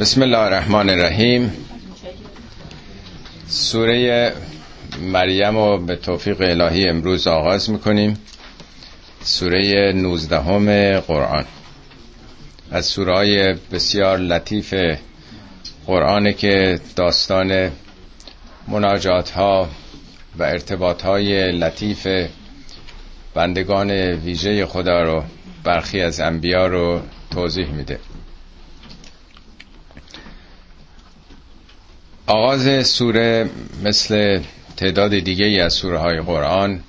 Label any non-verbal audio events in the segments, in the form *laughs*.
بسم الله الرحمن الرحیم سوره مریم رو به توفیق الهی امروز آغاز می‌کنیم سوره نوزدهم قرآن از سوره بسیار لطیف قرآن که داستان مناجات ها و ارتباط های لطیف بندگان ویژه خدا رو برخی از انبیا رو توضیح میده آغاز سوره مثل تعداد دیگه از سوره های قرآن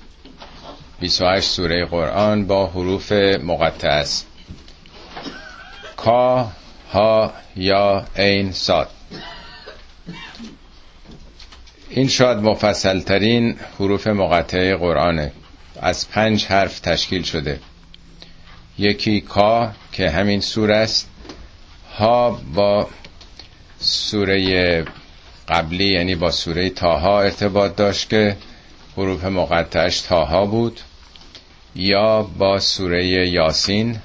28 سوره قرآن با حروف مقطع است. کا ها یا عین ساد این شاید مفصل ترین حروف مقطعه قرآنه. از پنج حرف تشکیل شده. یکی کا که همین سوره است. ها با سوره قبلی یعنی با سوره تاها ارتباط داشت که حروف مقطعش تاها بود. یا با سوره یاسین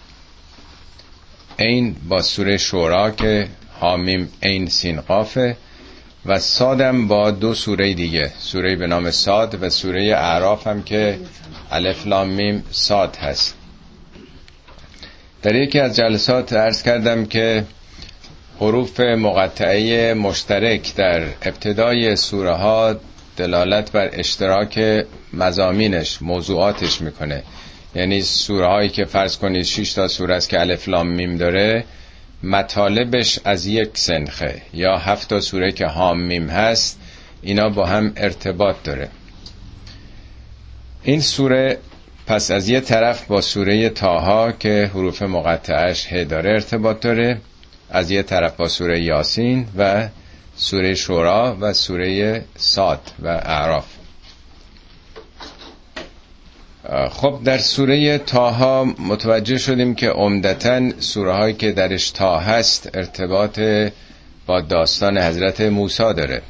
این با سوره شورا که حامیم این سین قافه و سادم با دو سوره دیگه سوره به نام ساد و سوره اعراف هم که الف لام میم ساد هست. در یکی از جلسات عرض کردم که حروف مقطعه مشترک در ابتدای سوره ها دلالت بر اشتراک مضامینش موضوعاتش می‌کنه. یعنی سوره هایی که فرض کنید 6 تا سوره است که الف لام میم داره مطالبش از یک سنخه یا هفت تا سوره که حا میم هست اینا با هم ارتباط داره. این سوره پس از یه طرف با سوره تاها که حروف مقطعش ه داره ارتباط داره. از یه طرف با سوره یاسین و سوره شورا و سوره ساد و اعراف. خب در سوره تاها متوجه شدیم که عمدتا سوره هایی که درش تا هست ارتباط با داستان حضرت موسی داره.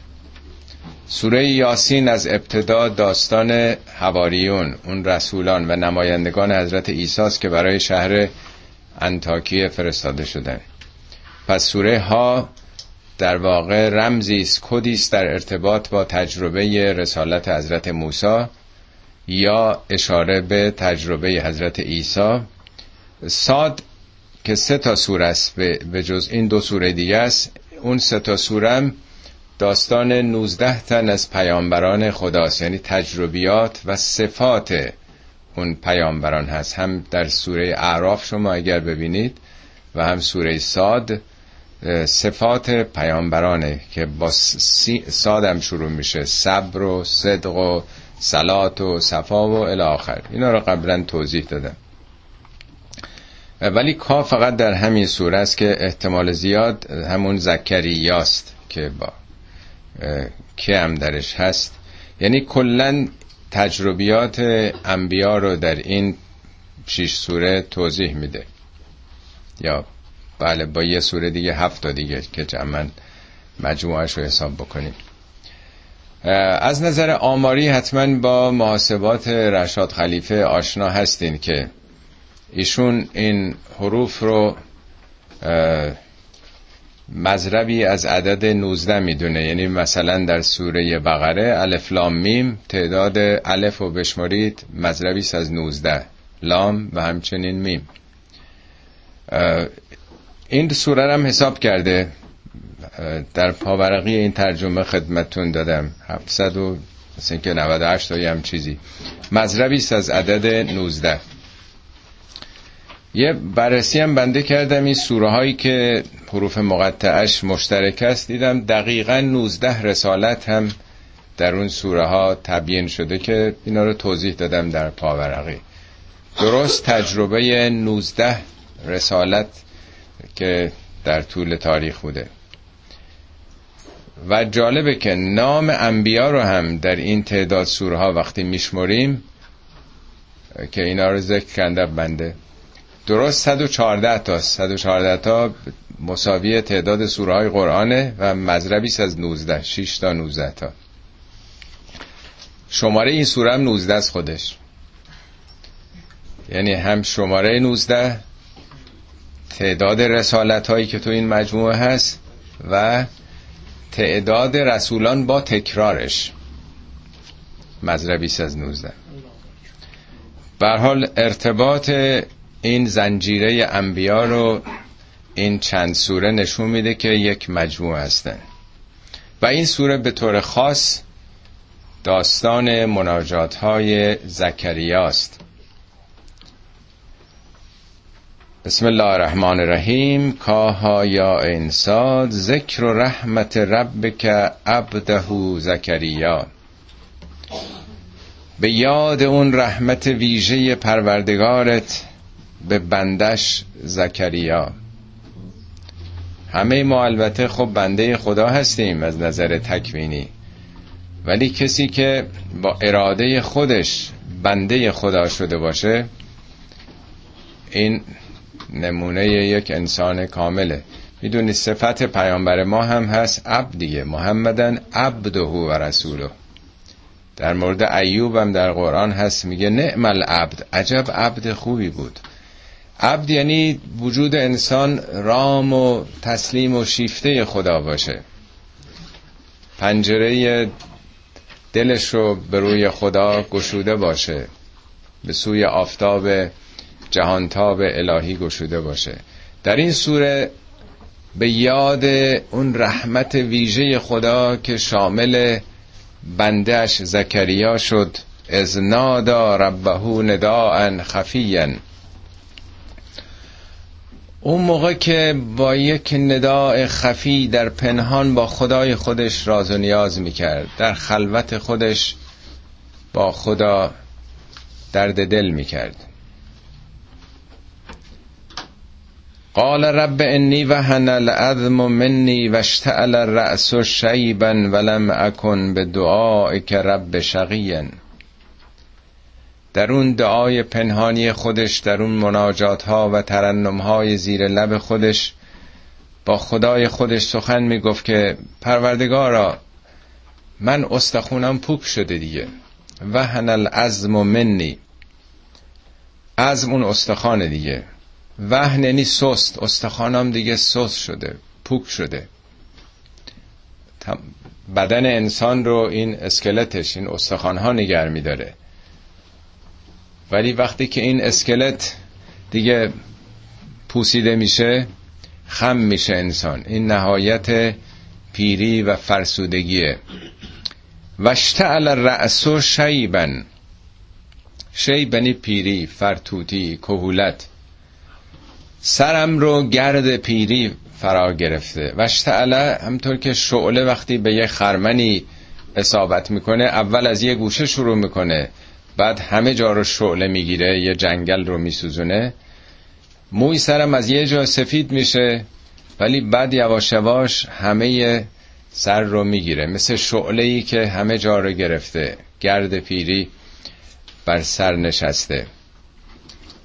سوره یاسین از ابتدا داستان حواریون اون رسولان و نمایندگان حضرت عیسی که برای شهر انتاکیه فرستاده شدن. پس سوره ها در واقع رمزی است کدی است در ارتباط با تجربه رسالت حضرت موسی یا اشاره به تجربه حضرت عیسی. ساد که سه تا سوره است به جز این دو سوره دیگه است. اون سه تا سوره داستان 19 تن از پیامبران خداست یعنی تجربیات و صفات اون پیامبران هست. هم در سوره اعراف شما اگر ببینید و هم سوره ساد صفات پیامبرانه که با سادم شروع میشه. صبر و صدق و سلات و صفا و الاخر اینا رو قبلا توضیح دادم. ولی کا فقط در همین سوره است که احتمال زیاد همون زکریاست که با که هم درش هست. یعنی کلا تجربیات انبیا رو در این شیش سوره توضیح میده. یا بله با یه سوره دیگه هفت تا دیگه که جمعا مجموعش رو حساب بکنیم. از نظر آماری حتما با محاسبات رشاد خلیفه آشنا هستین که ایشون این حروف رو مذربی از عدد 19 می‌دونه. یعنی مثلا در سوره بقره الف لام میم تعداد الف و بشمارید مذربی از 19 لام و همچنین میم. این سوره هم حساب کرده. در پاورقی این ترجمه خدمتون دادم. 700 و مثل که 98 تا هم چیزی. مذربی از عدد 19 یه بررسی هم بنده کردم. این سوره هایی که حروف مقطعش مشترک است. دیدم دقیقا 19 رسالت هم در اون سوره ها تبیین شده که اینا رو توضیح دادم در پاورقی. درست تجربه 19 رسالت که در طول تاریخ بوده. و جالبه که نام انبیا رو هم در این تعداد سوره ها وقتی میشمریم که اینا رو ذکر کنده بنده. درست 114 تا 114 تا مساوی تعداد سوره های قرآنه و مذربی از 19 6 تا 19 تا. شماره این سوره هم 19 است خودش. یعنی هم شماره 19 تعداد رسالت هایی که تو این مجموعه هست و تعداد رسولان با تکرارش. 20 از 19 حال ارتباط این زنجیره انبیا رو این چند سوره نشون میده که یک مجموعه هستن. و این سوره به طور خاص داستان مناجات های زکریاست. بسم الله الرحمن الرحیم کاها یا انساد ذکر و رحمت ربک عبده زکریا به یاد اون رحمت ویژه پروردگارت به بندش زکریا همه ما البته خب بنده خدا هستیم از نظر تکوینی ولی کسی که با اراده خودش بنده خدا شده باشه این نمونه یک انسان کامله. می‌دونی صفت پیامبر ما هم هست عبد دیگه محمدن عبده و رسوله. در مورد ایوب هم در قرآن هست میگه نعم العبد. عجب عبد خوبی بود. عبد یعنی وجود انسان رام و تسلیم و شیفته خدا باشه. پنجره دلش رو به روی خدا گشوده باشه. به سوی آفتاب جهانتاب الهی گشوده باشه. در این سوره به یاد اون رحمت ویژه خدا که شامل بندش زکریا شد از نادا ربهو نداعا خفیا. اون موقع که با یک نداع خفی در پنهان با خدای خودش راز و نیاز می‌کرد. در خلوت خودش با خدا درد دل می‌کرد. قال رب انی وهن العظم منی واشتعل الرأس شیبا ولم اکن به رب شقیا در اون دعای پنهانی خودش در اون مناجات ها و ترنم های زیر لب خودش با خدای خودش سخن می‌گفت که پروردگارا من استخونم پوک شده دیگه. وهن العظم منی. عزم اون استخوان دیگه. وهن یعنی سست استخوانم دیگه سست شده پوک شده. بدن انسان رو این اسکلتش این استخوان ها نگر میداره. ولی وقتی که این اسکلت دیگه پوسیده میشه خم میشه انسان. این نهایت پیری و فرسودگیه. وشتعل رأس و شیبن شیبنی پیری فرتوتی کهولت. سرم رو گرد پیری فرا گرفته. وشتعله همطور که شعله وقتی به یه خرمنی اصابت می‌کنه اول از یه گوشه شروع می‌کنه. بعد همه جا رو شعله می‌گیره یه جنگل رو میسوزونه. موی سرم از یه جا سفید میشه ولی بعد یواش یواش همه سر رو می‌گیره. مثل شعله ای که همه جا رو گرفته. گرد پیری بر سر نشسته.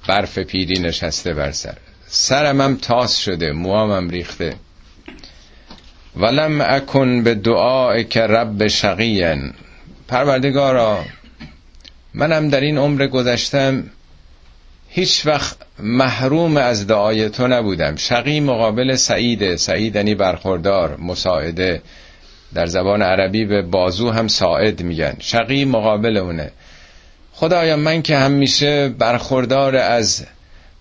برف پیری نشسته بر سر. سرم هم تاس شده موامم ریخته. ولم اکن به دعای که رب شقین پروردگارا منم در این عمر گذشتم هیچ وقت محروم از دعای تو نبودم. شقی مقابل سعیده سعید یعنی برخوردار مساعده. در زبان عربی به بازو هم ساعد میگن. شقی مقابل اونه. خدایا من که همیشه برخوردار از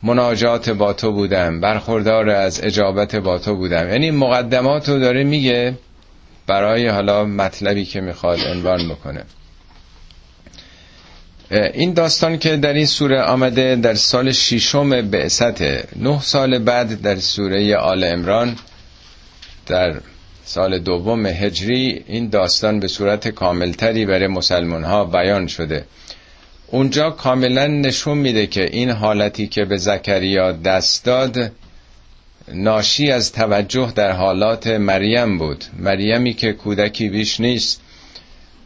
مناجات با تو بودم برخوردار از اجابت با تو بودم. یعنی مقدمات رو داره میگه برای حالا مطلبی که می‌خواد عنوان می‌کنه این داستان که در این سوره آمده در سال ششم بعثت نه سال بعد در سوره آل امران در سال دوم هجری این داستان به صورت کاملتری برای مسلمان ها بیان شده. اونجا کاملا نشون میده که این حالتی که به زکریا دست داد ناشی از توجه در حالات مریم بود. مریمی که کودکی بیش نیست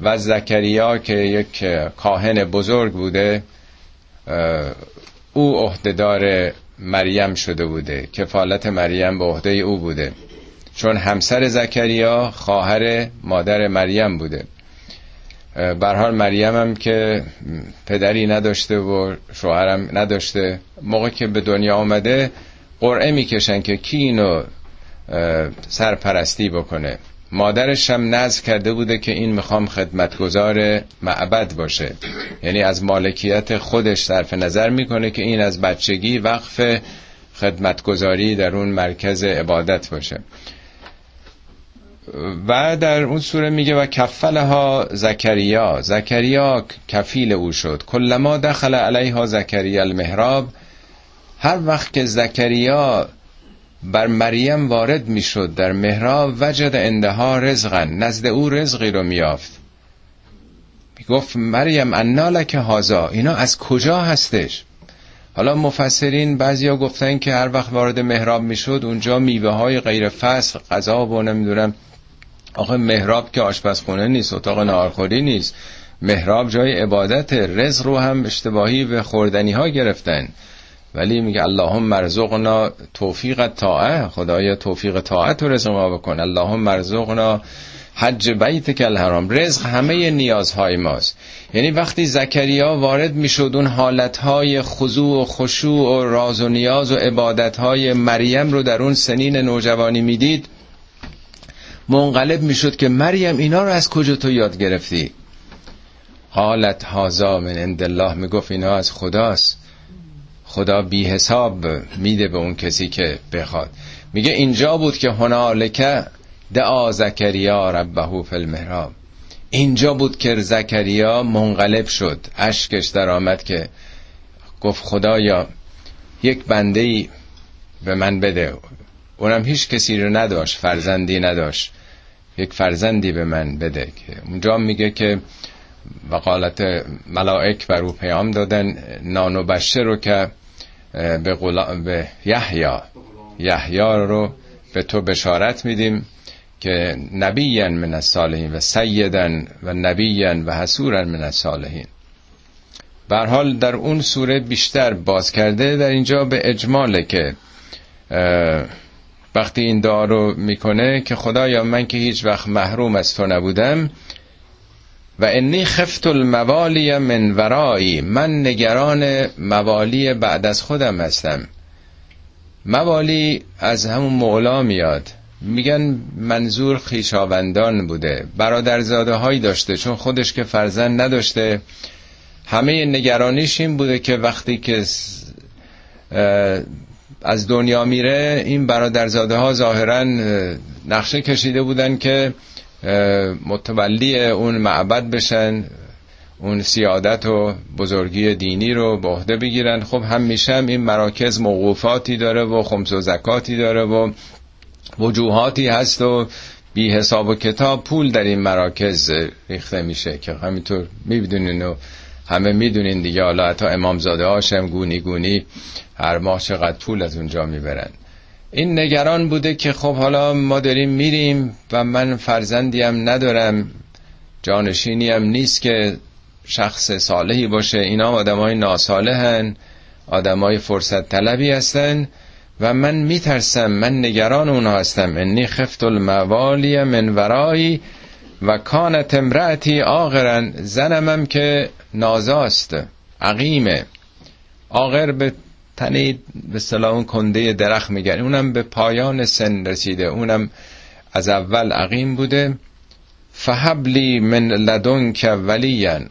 و زکریا که یک کاهن بزرگ بوده او عهدهدار مریم شده بوده. کفالت مریم به عهده او بوده. چون همسر زکریا خواهر مادر مریم بوده. برحال مریم هم که پدری نداشته و شوهرم نداشته موقع که به دنیا آمده قرعه می‌کشن که کی اینو سرپرستی بکنه. مادرش هم نظر کرده بوده که این می‌خوام خدمتگزار معبد باشه. یعنی از مالکیت خودش صرف نظر می‌کنه که این از بچگی وقف خدمتگزاری در اون مرکز عبادت باشه. و در اون سوره میگه و کفلها زکریا. زکریا کفیل او شد. کلما دخل علیها زکریا المهراب هر وقت که زکریا بر مریم وارد می‌شد در محراب وجد اندها رزقا. نزد او رزقی رو میافت گفت مریم انا لک هازا اینا از کجا هستش؟ حالا مفسرین بعضیا گفتن که هر وقت وارد محراب می‌شد اونجا میوه های غیر فصل غذا و نمی‌دونم آخه محراب که آشپزخونه نیست اتاق نهارخوری نیست. محراب جای عبادت رزق رو هم اشتباهی به خوردنی ها گرفتن. ولی میگه اللهم مرزقنا توفیق طاعه خدایا توفیق طاعت و رزق ما بکن. اللهم مرزقنا حج بیت کل حرام رزق همه نیازهای ماست. یعنی وقتی زکریا وارد می‌شد اون حالتهای خضوع و خشوع و راز و نیاز و عبادتهای مریم رو در اون سنین نوجوانی می‌دید منقلب می‌شد که مریم اینا رو از کجا تو یاد گرفتی؟ حالت هازا من عند الله. می‌گفت اینا از خداست. خدا بی حساب میده به اون کسی که بخواد. میگه اینجا بود که هنالک دعا زکریا ربهو فی المحراب. اینجا بود که زکریا منقلب شد. اشکش در آمد که گفت خدایا یک بنده ای به من بده. اونم هیچ کسی رو نداشت فرزندی نداشت. یک فرزندی به من بده که اونجا میگه که وقالت ملائک بر او پیام دادن نانو بشه رو که به, غلا... به یحیا یحیا رو به تو بشارت میدیم که نبیین من الصالحین و سیدن و نبیین و حسورن من الصالحین. بر حال در اون سوره بیشتر باز کرده در اینجا به اجماله که وقتی این دعا رو می‌کنه که خدایا من که هیچ وقت محروم از تو نبودم و انی خفت الموالی من ورایی من نگران موالی بعد از خودم هستم. موالی از همون مولا میاد. میگن منظور خیشاوندان بوده. برادرزاده هایی داشته چون خودش که فرزند نداشته. همه نگرانیش این بوده که وقتی که از دنیا میره این برادرزاده ها ظاهرا نقشه کشیده بودن که متولی اون معبد بشن اون سیادت و بزرگی دینی رو به عهده بگیرن. خب همیشه هم این مراکز موقوفاتی داره و خمس و زکاتی داره و وجوهاتی هست و بی حساب و کتاب پول در این مراکز ریخته میشه که همینطور می‌بینین و همه می‌دونین دیگه. حالا حتی امامزاده هاشم گونی گونی هر ماه چقدر پول از اونجا می‌برن. این نگران بوده که خب حالا ما داریم میریم و من فرزندیم ندارم. جانشینیم نیست که شخص صالحی باشه. اینا آدمای ناصالحن آدمای فرصت طلبی هستن و من میترسم من نگران اونها هستم. انی خفت الموالی من ورایی و کانت امرأتی آغرن زنمم که نازاست عقیمه. آغر به تنه به صلاح کنده درخت میگن. اونم به پایان سن رسیده. اونم از اول عقیم بوده. فحبلی من لدن که ولین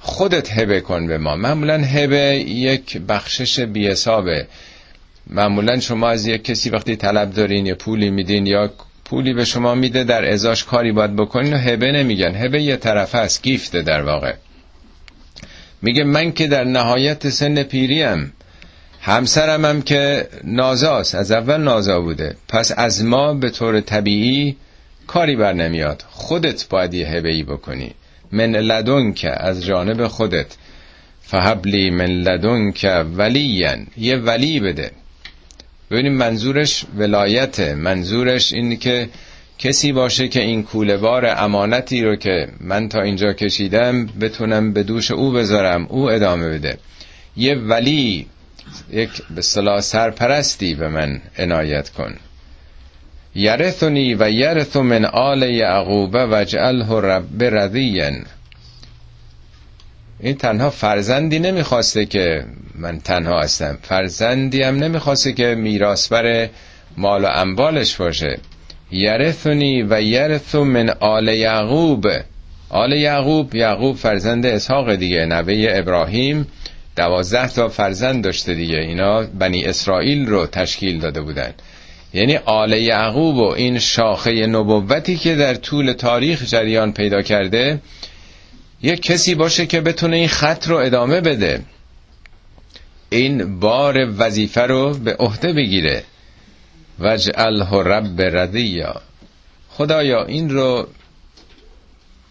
خودت هبه کن به ما. معمولا هبه یک بخشش بیحسابه. معمولا شما از یک کسی وقتی طلب دارین یا پولی میدین یا پولی به شما میده در ازاش کاری باید بکنین و هبه نمیگن. هبه یه طرف هست گیفته در واقع. میگه من که در نهایت سن پیریم همسرم هم که نازاست از اول نازا بوده. پس از ما به طور طبیعی کاری بر نمیاد. خودت باید یه هبهی بکنی. من لدن که از جانب خودت. فهبلی من لدن که ولین یه ولی بده. ببینیم منظورش ولایت منظورش این که کسی باشه که این کولهبار امانتی رو که من تا اینجا کشیدم بتونم به دوش او بذارم او ادامه بده. یه ولی یک به صلاح سرپرستی به من عنایت کن. یرثنی و یرث من آل یعقوب وجعله رب رضین این تنها فرزندی نمی‌خواسته که من تنها هستم. فرزندی هم نمی‌خواسته که میراث بر مال و انبالش باشه. یرثنی و یرث من آل یعقوب. آل یعقوب یعقوب فرزند اسحاق دیگه نوه ابراهیم. دوازده تا فرزند داشته دیگه. اینا بنی اسرائیل رو تشکیل داده بودن. یعنی آل یعقوب و این شاخه نبوتی که در طول تاریخ جریان پیدا کرده یک کسی باشه که بتونه این خط رو ادامه بده. این بار وظیفه رو به عهده بگیره. وجعله رب ردیا. خدایا این رو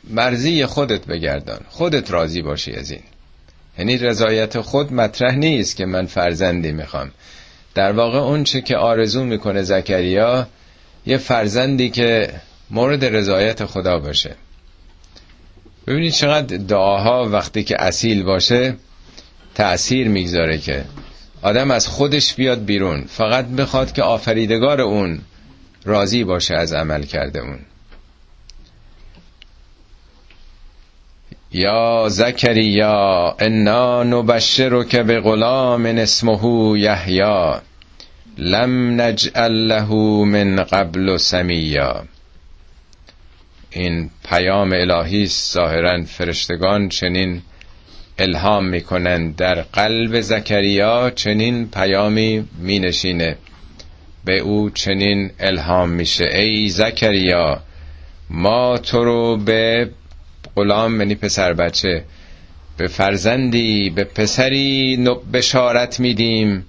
مرزی خودت بگردان. خودت راضی باشی از این. یعنی رضایت خود مطرح نیست که من فرزندی می‌خوام. در واقع اون چه که آرزو می‌کنه زکریا یه فرزندی که مورد رضایت خدا باشه. ببینید چقدر دعاها وقتی که اصیل باشه تأثیر می‌گذاره که آدم از خودش بیاد بیرون فقط بخواد که آفریدگار اون راضی باشه از عمل کرده اون. یا زکریا انا نبشر که به غلام اسمه یحیی لم نجعل له من قبل سمیا این پیام الهی ظاهرا فرشتگان چنین الهام می‌کنند. در قلب زکریا چنین پیامی مینشینه. به او چنین الهام میشه. ای زکریا ما تو رو به غلام یعنی پسر بچه به فرزندی به پسری بشارت میدیم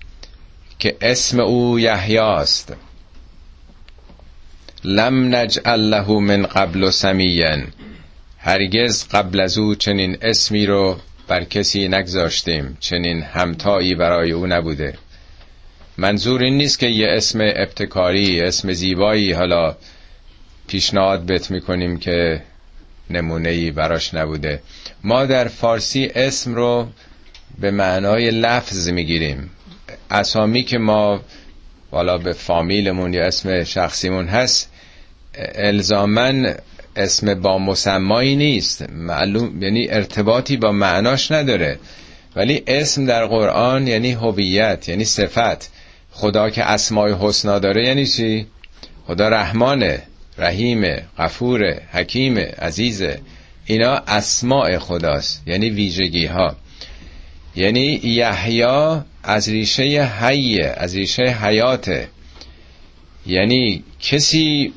که اسم او یحیاست لم نجعل له من قبل سمین هرگز قبل از او چنین اسمی رو بر کسی نگذاشتیم چنین همتایی برای او نبوده. منظور این نیست که یه اسم ابتکاری اسم زیبایی حالا پیشنهاد بت می‌کنیم که نمونه ای براش نبوده. ما در فارسی اسم رو به معنای لفظ می‌گیریم. اسامی که ما والا به فامیلمون یا اسم شخصیمون هست الزامن اسم با مسمایی نیست. معلوم یعنی ارتباطی با معناش نداره. ولی اسم در قرآن یعنی هویت یعنی صفت. خدا که اسمای حسنا داره یعنی چی؟ خدا رحمانه رحیم غفور حکیم عزیز اینا اسماع خداست یعنی ویژگی ها یعنی یحیی از ریشه حیه از ریشه حیاته. یعنی کسی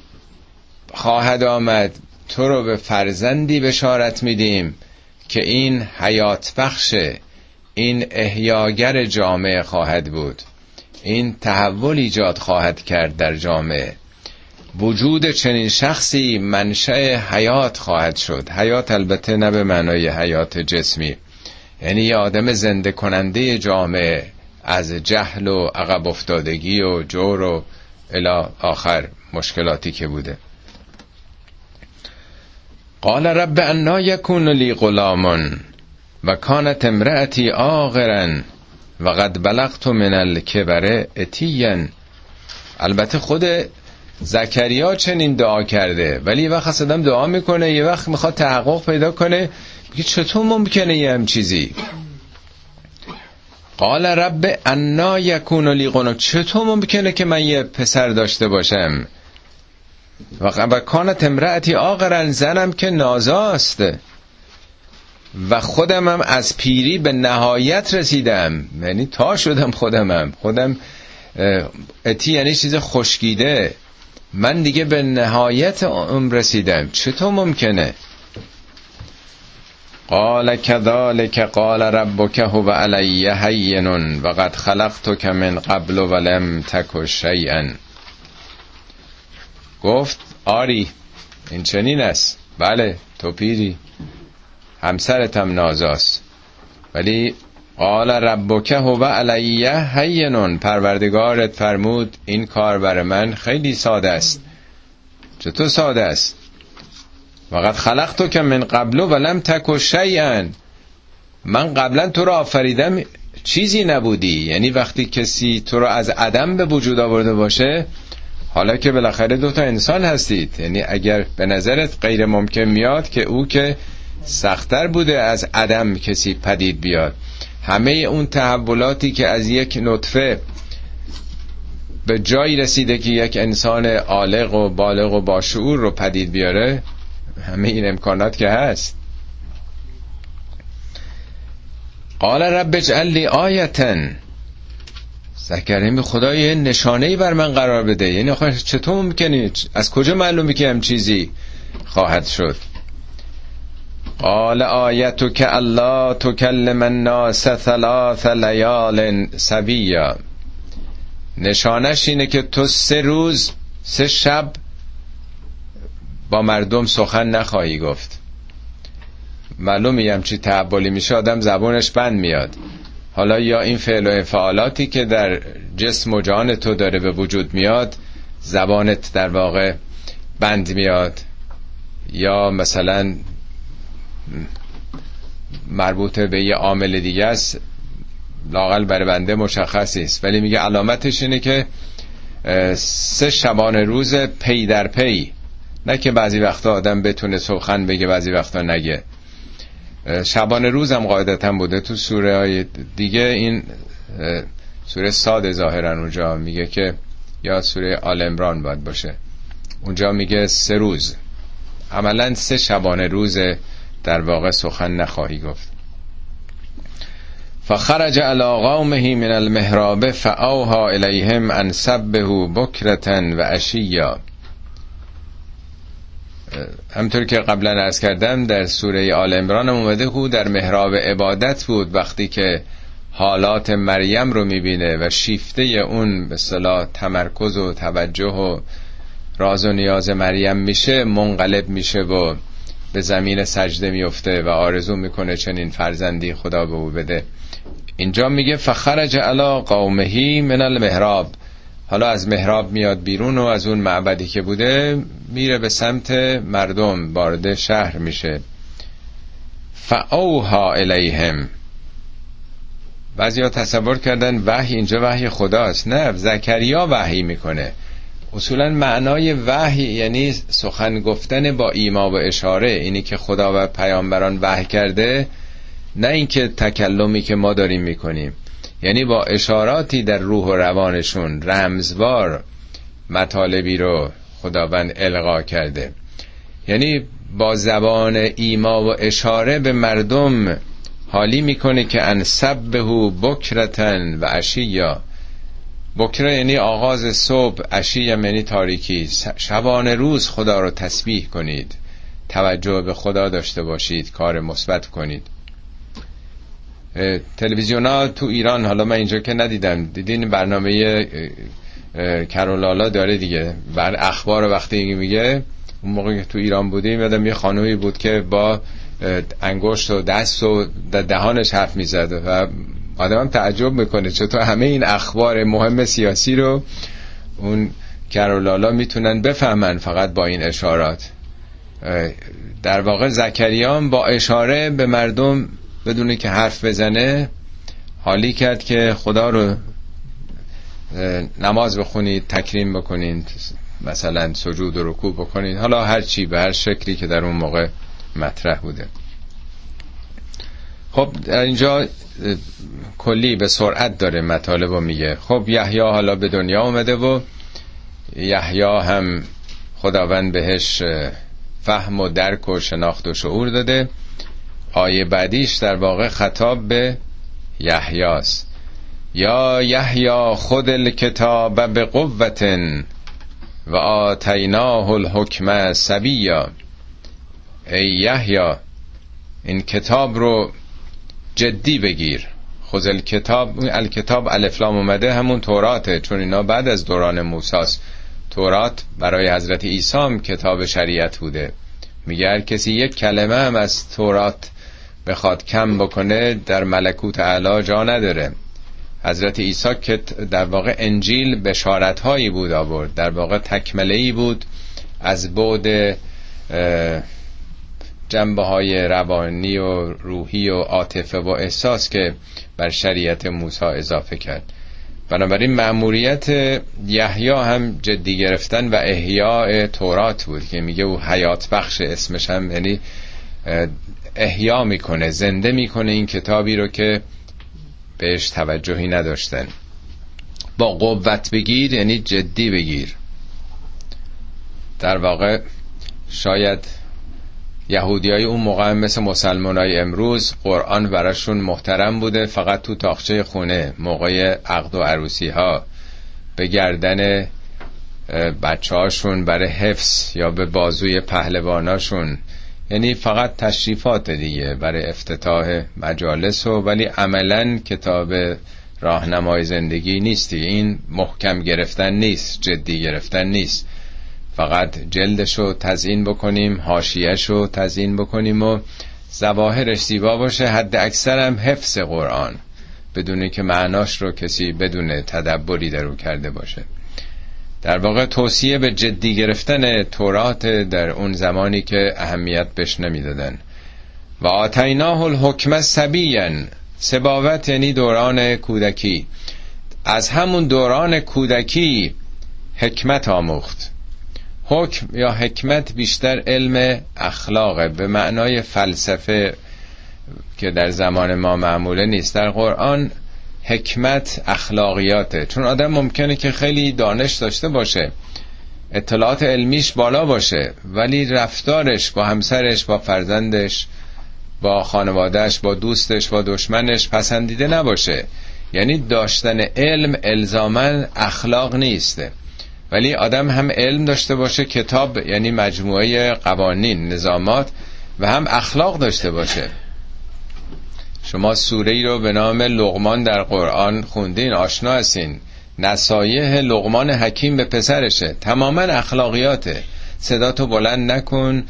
خواهد آمد. تو رو به فرزندی بشارت میدیم که این حیات بخشه این احیاگر جامعه خواهد بود. این تحول ایجاد خواهد کرد در جامعه وجود چنین شخصی منشأ حیات خواهد شد. حیات البته نه به معنای حیات جسمی. یعنی یه آدم زنده کننده جامعه از جهل و عقب افتادگی و جور و الا آخر مشکلاتی که بوده. قال رب انا یکون لی غلام و کانت امرأتی آغرا و قد بلغت من الکبر اتیا. البته خود زکریا چنین دعا کرده ولی یه وقت دعا می‌کنه یه وقت می‌خواد تحقق پیدا کنه میگه چطور ممکنه یه هم چیزی؟ قال رب انا یکون لی غلام. چطور ممکنه که من یه پسر داشته باشم؟ و کانت امرأتی آقرن زنم که نازاست و خودمم از پیری به نهایت رسیدم. یعنی تا شدم خودمم. خودم اتی یعنی چیز خشکیده. من دیگه به نهایت عمر رسیدم. چطور ممکنه؟ قال كذلك قال ربك هو علی هین و قد خلقتك من قبل ولم تک شیئا گفت آری این چنین است. بله تو پیری. همسرتم نازاست. ولی قال ربک هو علی هینون پروردگارت فرمود این کار بر من خیلی ساده است. چطور ساده است؟ وقت خلق تو که من قبل ولم تک شیئا. من قبلا تو رو آفریدم چیزی نبودی. یعنی وقتی کسی تو رو از عدم به وجود آورده باشه حالا که بالاخره دو تا انسان هستید. یعنی اگر به نظرت غیر ممکن میاد که او که سختتر بوده از عدم کسی پدید بیاد. همه اون تحولاتی که از یک نطفه به جایی رسیده که یک انسان عالق و بالغ و باشعور رو پدید بیاره همه این امکانات که هست. قال رب اجعل لی آیتن. زکریا خدای نشانه ای بر من قرار بده. یعنی آخه چطور ممکنه؟ از کجا معلومه که هم چیزی خواهد شد؟ قال آیتو که الله تکلم الناس ثلاث لیال سبیا نشانش اینه که تو سه روز سه شب با مردم سخن نخواهی گفت. معلومی هم چی تعبالی میشه آدم زبونش بند میاد. حالا یا این فعل و انفعالاتی که در جسم و جان تو داره به وجود میاد زبانت در واقع بند میاد. یا مثلا مربوط به یه عامل دیگه است لاقل برای بنده مشخصی است. ولی میگه علامتش اینه که سه شبانه روز پی در پی. نه که بعضی وقتا آدم بتونه سخن بگه بعضی وقتا نگه. شبانه روز هم قاعدتا بوده تو سوره های دیگه. این سوره ساد ظاهرا اونجا میگه که یا سوره آل امران باید باشه. اونجا میگه سه روز. عملا سه شبانه روز در واقع سخن نخواهی گفت. فخرج على قومه من المهراب فاوها الیهم ان سبهوا بکرتا و اشیا همطور که قبلا ارز کردم در سوره آل عمران اومده او در محراب عبادت بود وقتی که حالات مریم رو می‌بینه و شیفته اون به صلاح تمرکز و توجه و راز و نیاز مریم میشه منقلب میشه و به زمین سجده میفته و آرزو می‌کنه چنین فرزندی خدا به او بده. اینجا میگه فخرج علا قومهی من المحراب. حالا از محراب میاد بیرون و از اون معبدی که بوده میره به سمت مردم وارد شهر میشه. فاوها الیهم بعضی ها تصور کردن وحی اینجا وحی خداست. نه زکریا وحی می‌کنه. اصولا معنای وحی یعنی سخن گفتن با ایما و اشاره اینی که خدا و پیامبران وحی کرده نه اینکه تکلمی که ما داریم می‌کنیم. یعنی با اشاراتی در روح و روانشون رمزوار مطالبی رو خداوند القا کرده. یعنی با زبان ایما و اشاره به مردم حالی می‌کنه که انصبهو بکرتن و اشیا. بکره یعنی آغاز صبح اشی یعنی تاریکی. شبانه روز خدا رو تسبیح کنید. توجه به خدا داشته باشید کار مثبت کنید. تلویزیون ها تو ایران حالا من اینجا که ندیدم. دیدین برنامه کرولالا داره دیگه. بر اخبار وقتی میگه اون موقع که تو ایران بودیم یادم یه خانومی بود که با انگشت و دست و دهانش حرف می‌زد و آدم هم تعجب می‌کنه چطور همه این اخبار مهم سیاسی رو اون کرولالا می‌تونن بفهمن فقط با این اشارات. در واقع زکریان با اشاره به مردم بدونه که حرف بزنه حالی کرد که خدا رو نماز بخونید تکریم بکنید مثلا سجود و رکوع بکنید. حالا هر چی به هر شکلی که در اون موقع مطرح بوده. خب در اینجا کلی به سرعت داره مطالب رو میگه. خب یحیی حالا به دنیا اومده و یحیی هم خداوند بهش فهم و درک و شناخت و شعور داده. آیه بعدیش در واقع خطاب به یحیاست. یا یحیی خود الکتاب به قوت و آتیناه الحکم سبیا. ای یحیی این کتاب رو جدی بگیر. خود الکتاب الکتاب الفلام اومده همون توراته چون اینا بعد از دوران موساست. تورات برای حضرت عیسی کتاب شریعت بوده. میگه کسی یک کلمه هم از تورات بخواد کم بکنه در ملکوت اعلا جا نداره. حضرت عیسی که در واقع انجیل بشارت هایی بود آورد در واقع تکمله ای بود از بود جنبه های روانی و روحی و عاطفه و احساس که بر شریعت موسی اضافه کرد. بنابراین مأموریت یحیی هم جدی گرفتن و احیاء تورات بود که میگه او حیات بخش اسمش هم یعنی احیا می‌کنه زنده می‌کنه این کتابی رو که بهش توجهی نداشتن. با قوت بگیر یعنی جدی بگیر. در واقع شاید یهودی های اون موقع مثل مسلمان های امروز قرآن براشون محترم بوده فقط تو تاخچه خونه موقع عقد و عروسی ها به گردن بچه هاشون برای حفظ یا به بازوی پهلواناشون. یعنی فقط تشریفات دیگه برای افتتاح مجالس و ولی عملا کتاب راهنمای زندگی نیستی. این محکم گرفتن نیست جدی گرفتن نیست. فقط جلدشو تزین بکنیم هاشیهشو تزین بکنیم و زواهرش زیبا باشه. حد اکثرم حفظ قرآن بدونه که معناش رو کسی بدون تدبری درو کرده باشه. در واقع توصیه به جدی گرفتن تورات در اون زمانی که اهمیت بهش نمی‌دادن. و آتیناه الحکم سبیین سباوت یعنی دوران کودکی. از همون دوران کودکی حکمت آموخت. حکم یا حکمت بیشتر علم اخلاقه به معنای فلسفه که در زمان ما معموله نیست. در قرآن حکمت اخلاقیاته. چون آدم ممکنه که خیلی دانش داشته باشه اطلاعات علمیش بالا باشه ولی رفتارش با همسرش با فرزندش با خانوادهش با دوستش با دشمنش پسندیده نباشه. یعنی داشتن علم الزامن اخلاق نیسته ولی آدم هم علم داشته باشه کتاب یعنی مجموعه قوانین نظامات و هم اخلاق داشته باشه. شما سوره ای رو به نام لغمان در قرآن خوندین آشنا هستین. نصایح لغمان حکیم به پسرشه. تماما اخلاقیاته. صدا تو بلند نکن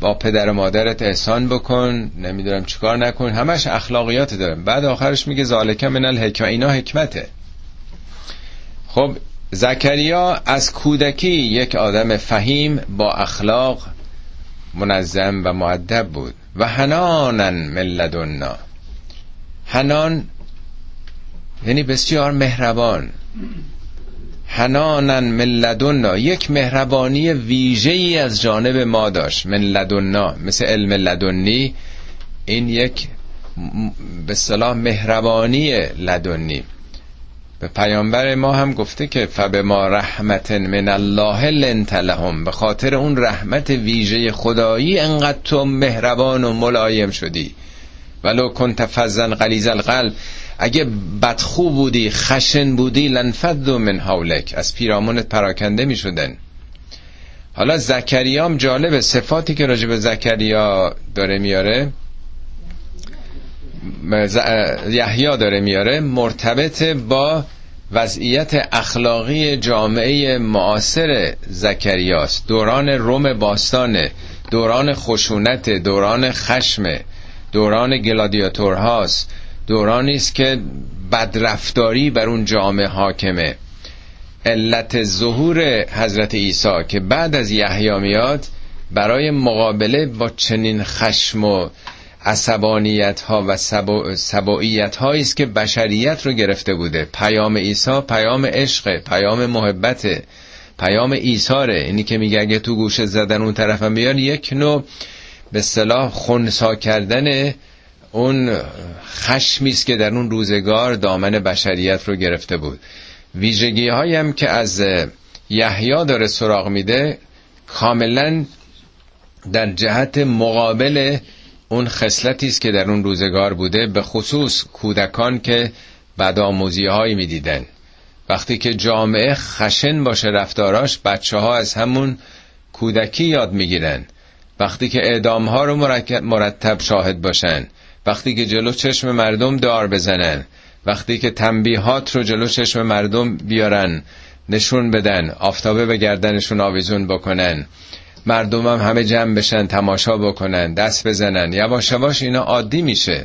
با پدر و مادرت احسان بکن نمی‌دونم چیکار نکن. همش اخلاقیات داره. بعد آخرش میگه ذالک من الحکمه. اینا حکمته. خب زکریا از کودکی یک آدم فهیم با اخلاق منظم و معدب بود. و هنانن من هنان یعنی بسیار مهربان. هنانن من یک مهربانی ویژه ای از جانب ما داشت. من لدنا مثل علم لدنی این یک به صلاح مهربانی لدنی. به پیامبر ما هم گفته که فب ما رحمت من الله لنت لهم به خاطر اون رحمت ویژه خدایی انقدر تو مهربان و ملایم شدی. ولو کنت فزن غلیظ القلب. اگه بدخو بودی خشن بودی لنفد من حولک. از پیرامونت پراکنده می شدن. حالا زکریام جالب صفاتی که راجب زکریا داره میاره یحیی داره میاره مرتبط با وضعیت اخلاقی جامعه معاصر زکریاست. دوران روم باستانه دوران خشونت دوران خشم. دوران گلادیاتورهاست. دورانی است که بدرفتاری بر اون جامعه حاکمه. علت ظهور حضرت عیسی که بعد از یحیی میاد برای مقابله با چنین خشم و عصبانیت ها و سباییت هایی است که بشریت رو گرفته بوده. پیام عیسی پیام عشق پیام محبت پیام ایثاره. اینی که میگه اگه تو گوشه زدن اون طرفم بیان یک نوع به صلاح خونسا کردن اون خشمی است که در اون روزگار دامن بشریت رو گرفته بود. ویژگی هم که از یحیی داره سراغ میده کاملا در جهت مقابل اون خصلتی است که در اون روزگار بوده به خصوص کودکان که بدآموزی هایی می‌دیدن. وقتی که جامعه خشن باشه رفتاراش بچه ها از همون کودکی یاد می‌گیرن. وقتی که اعدام ها رو مرتب شاهد باشن وقتی که جلو چشم مردم دار بزنن وقتی که تنبیهات رو جلو چشم مردم بیارن نشون بدن آفتابه به گردنشون آویزون بکنن مردم هم همه جمع بشن تماشا بکنن دست بزنن یواش یواش اینا عادی میشه.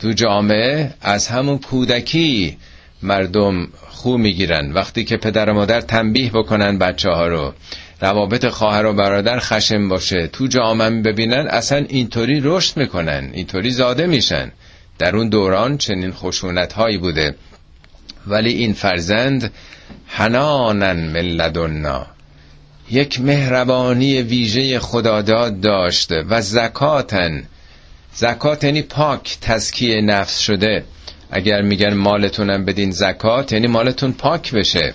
تو جامعه از همون کودکی مردم خو می‌گیرن. وقتی که پدر و مادر تنبیه بکنن بچه ها رو. روابط خواهر و برادر خشم باشه. تو جامعه ببینن اصلا اینطوری رشد می‌کنن اینطوری زاده میشن. در اون دوران چنین خشونت هایی بوده. ولی این فرزند حنانن ملدنا یک مهربانی ویژه خداداد داشته و زکاتن زکات یعنی پاک تزکیه نفس شده. اگر میگن مالتونم بدین زکات یعنی مالتون پاک بشه.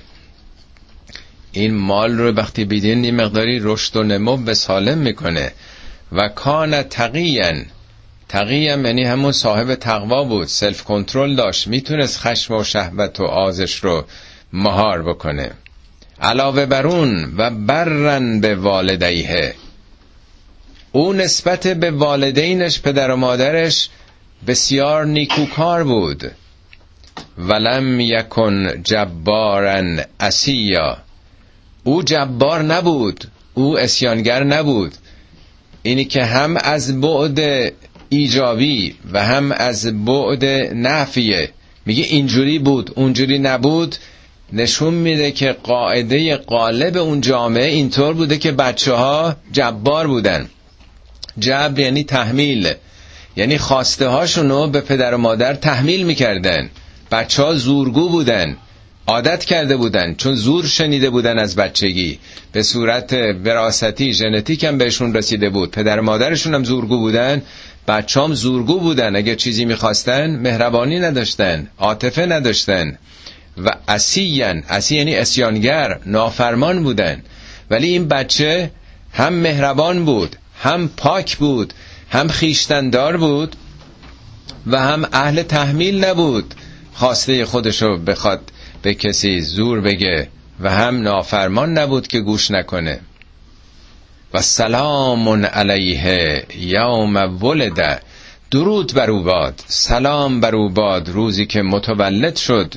این مال رو وقتی بیدین این مقداری رشد و نمو به سالم می‌کنه. و کان تقیین تقیم یعنی همون صاحب تقوا بود سلف کنترل داشت می‌تونست خشم و شهوت و آزش رو مهار بکنه. علاوه بر اون و برن به والدیه. او نسبت به والدینش پدر و مادرش بسیار نیکوکار بود. ولم یکن جبارن اسیا. او جبار نبود. او اسیانگر نبود. اینی که هم از بعد ایجابی و هم از بعد نفیه. میگه اینجوری بود اونجوری نبود. نشون میده که قاعده قالب اون جامعه اینطور بوده که بچه ها جبار بودن. جبر یعنی تحمیل. یعنی خواسته هاشونو به پدر و مادر تحمیل می‌کردن. بچه ها زورگو بودن. عادت کرده بودن چون زور شنیده بودن از بچگی. به صورت وراستی ژنتیک هم بهشون رسیده بود. پدر مادرشون هم زورگو بودن. بچام زورگو بودن. اگه چیزی می‌خواستن مهربانی نداشتن عاطفه نداشتن. و اسیین اسی یعنی اسیانگر نافرمان بودن. ولی این بچه هم مهربان بود هم پاک بود هم خیشتندار بود و هم اهل تحمیل نبود. خواسته خودشو بخواد به کسی زور بگه و هم نافرمان نبود که گوش نکنه. و سلام علیه یوم ولده درود بر او باد. سلام بر او باد روزی که متولد شد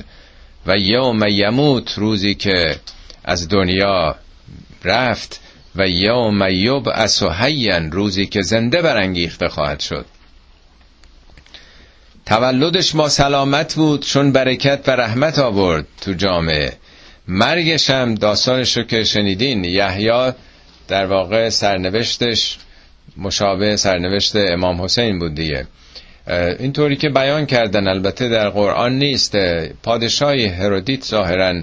و یوم یموت روزی که از دنیا رفت و یوم یبعث حیا روزی که زنده برانگیخته خواهد شد. تولدش ما سلامت بود چون برکت و رحمت آورد تو جامعه. مرگش هم داستانش رو که شنیدین. یحیی در واقع سرنوشتش مشابه سرنوشت امام حسین بود دیگه. اینطوری که بیان کردن البته در قرآن نیست. پادشاهی هرودیت ظاهرا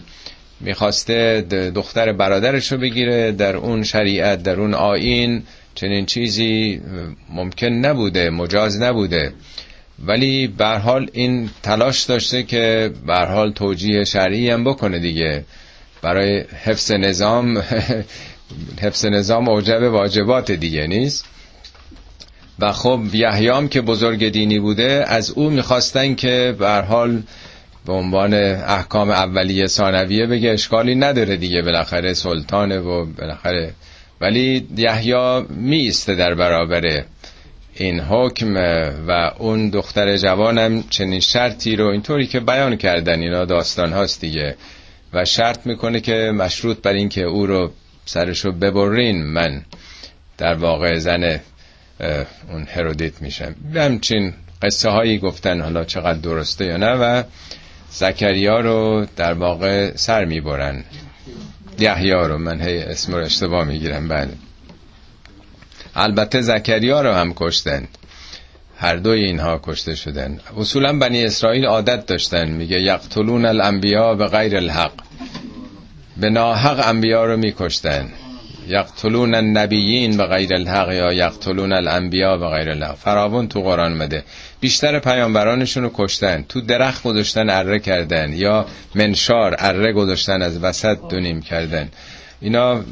می‌خواسته دختر برادرش رو بگیره در اون شریعت در اون آین چنین چیزی ممکن نبوده مجاز نبوده. ولی به حال این تلاش داشته که به حال توجیه شرعی هم بکنه دیگه. برای حفظ نظام *laughs* حفظ نظام اوجب واجبات دیگه نیست. و خب یحیام که بزرگ دینی بوده از او می‌خواستن که به حال به عنوان احکام اولیه ثانویه بگه اشکالی نداره دیگه بالاخره سلطانه و بالاخره. ولی یحیی میسته در برابر این حکم و اون دختر جوانم چنین شرطی رو اینطوری که بیان کردن اینا داستان هاست دیگه. و شرط می‌کنه که مشروط بر این که او رو سرشو ببرین. من در واقع زن اون هرودیت میشم. همچین قصه هایی گفتن حالا چقدر درسته یا نه و زکریا رو در واقع سر می‌برن. یحیی رو من هی اسم رو اشتباه می‌گیرم بله. البته زکریا رو هم کشتن هر دوی اینها کشته شدن اصولا بنی اسرائیل عادت داشتن میگه یقتلون الانبیا به غیر الحق. به ناحق انبیا رو میکشتن یقتلون النبیین به غیر الحق یا یقتلون الانبیا به غیر الحق. فراون تو قرآن مده بیشتر پیامبرانشون رو کشتن تو درخت گذاشتن اره کردن یا منشار اره گذاشتن از وسط دونیم کردن اینا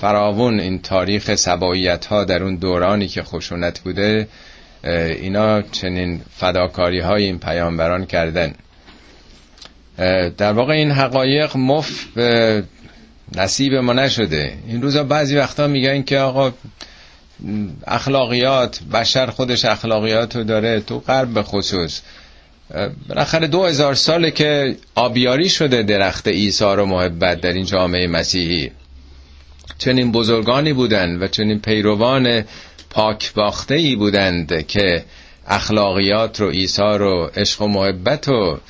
فراون این تاریخ سباییت ها در اون دورانی که خشونت بوده اینا چنین فداکاری های این پیامبران کردن. در واقع این حقایق مف نصیب ما نشده. این روزا بعضی وقتا میگن که آقا اخلاقیات بشر خودش اخلاقیات رو داره تو غرب به خصوص. بالاخره دو هزار ساله که آبیاری شده درخت ایسا و محبت در این جامعه مسیحی. چنین بزرگانی بودند و چنین پیروان پاک باخته ای بودند که اخلاقیات رو ایسا رو عشق و محبت رو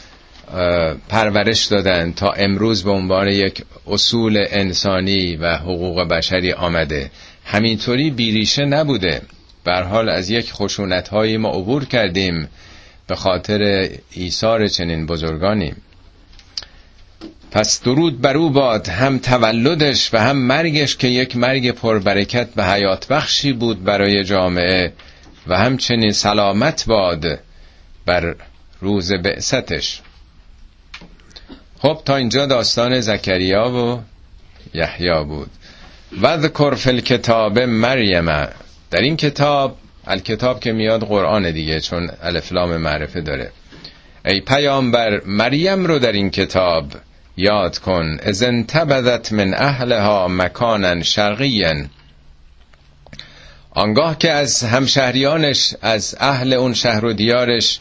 پرورش دادن تا امروز به عنوان یک اصول انسانی و حقوق بشری آمده. همینطوری بیریشه نبوده. بر حال از یک خشونت ما عبور کردیم به خاطر ایثار چنین بزرگانیم پس درود بر او باد هم تولدش و هم مرگش که یک مرگ پربرکت و حیات بخشی بود برای جامعه و همچنین سلامت باد بر روز بعثتش. خب تا اینجا داستان زکریا و یحیی بود. وذکر فی الکتاب مریم. در این کتاب الکتاب که میاد قرآن دیگه چون الفلام معرفه داره. ای پیامبر مریم رو در این کتاب یاد کن. از انتبذت من اهلها مکانا شرقیا. آنگاه که از همشهریانش از اهل اون شهر و دیارش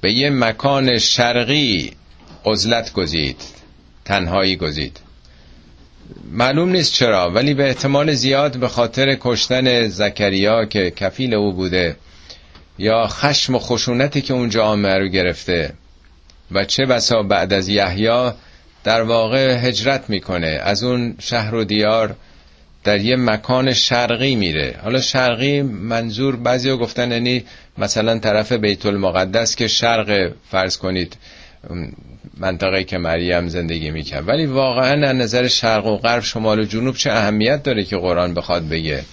به یه مکان شرقی عزلت گزید تنهایی گزید. معلوم نیست چرا ولی به احتمال زیاد به خاطر کشتن زکریا که کفیل او بوده یا خشم و خشونتی که اون جامعه رو گرفته. و چه بسا بعد از یحیی در واقع هجرت می‌کنه. از اون شهر و دیار در یه مکان شرقی میره. حالا شرقی منظور بعضی گفتن یعنی مثلا طرف بیت المقدس که شرق فرض کنید منطقه که مریم زندگی می‌کرد. ولی واقعا از نظر شرق و غرب شمال و جنوب چه اهمیت داره که قرآن بخواد بگه؟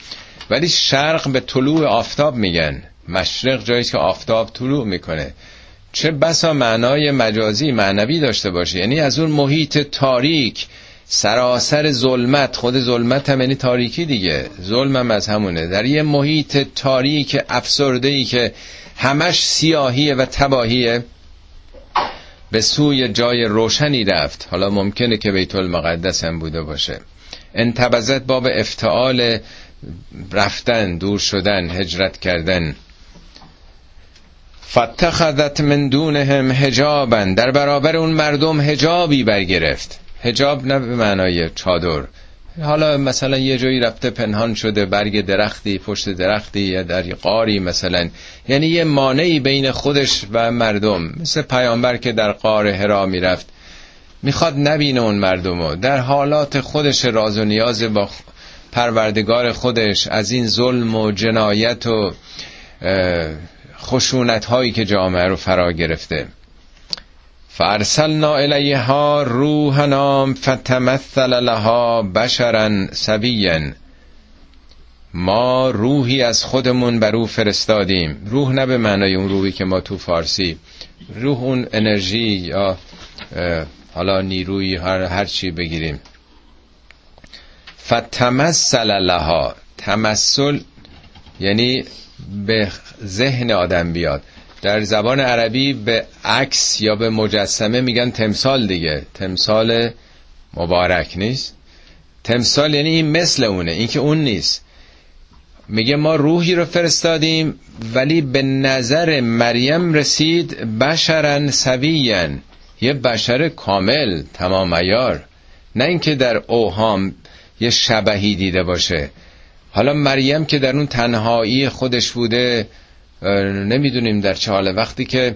ولی شرق به طلوع آفتاب میگن. مشرق جایی که آفتاب طلوع می‌کنه. چه بسا معنای مجازی معنوی داشته باشه. یعنی از اون محیط تاریک سراسر ظلمت. خود ظلمت هم یعنی تاریکی دیگه. ظلم هم از همونه. در یه محیط تاریک افسرده ای که همش سیاهیه و تباهیه به سوی جای روشنی رفت. حالا ممکنه که بیت المقدس هم بوده باشه. انتبزت باب افتعال رفتن دور شدن هجرت کردن. فتخذت من دونهم هجابا در برابر اون مردم هجابی برگرفت. هجاب نه به معنای چادر. حالا مثلا یه جایی رفته پنهان شده برگ درختی پشت درختی یا در قاری مثلا. یعنی یه مانعی بین خودش و مردم. مثل پیامبر که در قار هرا می‌رفت. می‌خواد نبینه اون مردمو. در حالات خودش راز و نیاز با پروردگار خودش از این ظلم و جنایت و خشونت هایی که جامعه رو فرا گرفته. فارسلنا الیها روحنا فتمثل لها بشرا سویا. ما روحی از خودمون بر او فرستادیم. روح نه به معنای اون روحی که ما تو فارسی. روح اون انرژی یا حالا نیروی هر, هر چی بگیریم. فتمثل لها. تمثل یعنی به ذهن آدم بیاد. در زبان عربی به عکس یا به مجسمه میگن تمثال دیگه. تمثال مبارک نیست. تمثال یعنی این مثل اونه این که اون نیست. میگه ما روحی رو فرستادیم ولی به نظر مریم رسید بشرن سویین. یه بشر کامل تمام ایار نه اینکه در اوهام یه شبهی دیده باشه. حالا مریم که در اون تنهایی خودش بوده نمی‌دونیم در چه حاله. وقتی که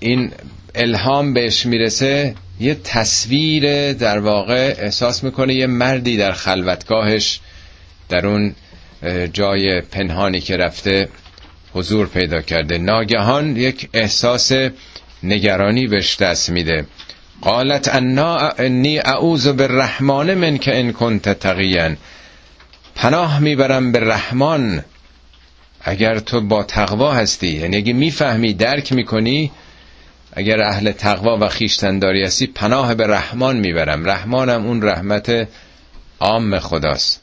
این الهام بهش می‌رسه یه تصویر در واقع احساس می‌کنه یه مردی در خلوتگاهش در اون جای پنهانی که رفته حضور پیدا کرده. ناگهان یک احساس نگرانی بهش دست میده. قالت انا انی اعوذ بالرحمن من که ان کنت تقیا پناه می‌برم به رحمان. اگر تو با تقوا هستی یعنی اگه می‌فهمی درک می‌کنی اگر اهل تقوا و خیشتنداری هستی پناه به رحمان می‌برم. رحمانم اون رحمت عام خداست.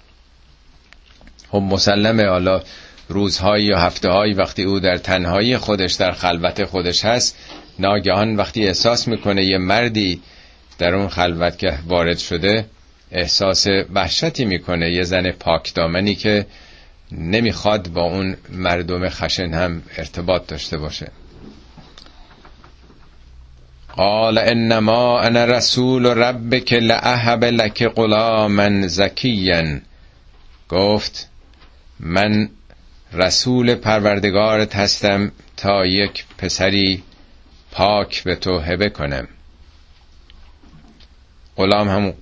خب مسلمه حالا روزهایی یا هفته وقتی او در تنهایی خودش در خلوت خودش هست ناگهان وقتی احساس می‌کنه یه مردی در اون خلوت که وارد شده احساس وحشتی می‌کنه. یه زن پاک دامنی که نمی‌خواد با اون مردم خشن هم ارتباط داشته باشه. قال انما انا رسول ربک لاهب لک غلاما زکیا. گفت من رسول پروردگارت هستم تا یک پسری پاک به تو هبه کنم. غلام هم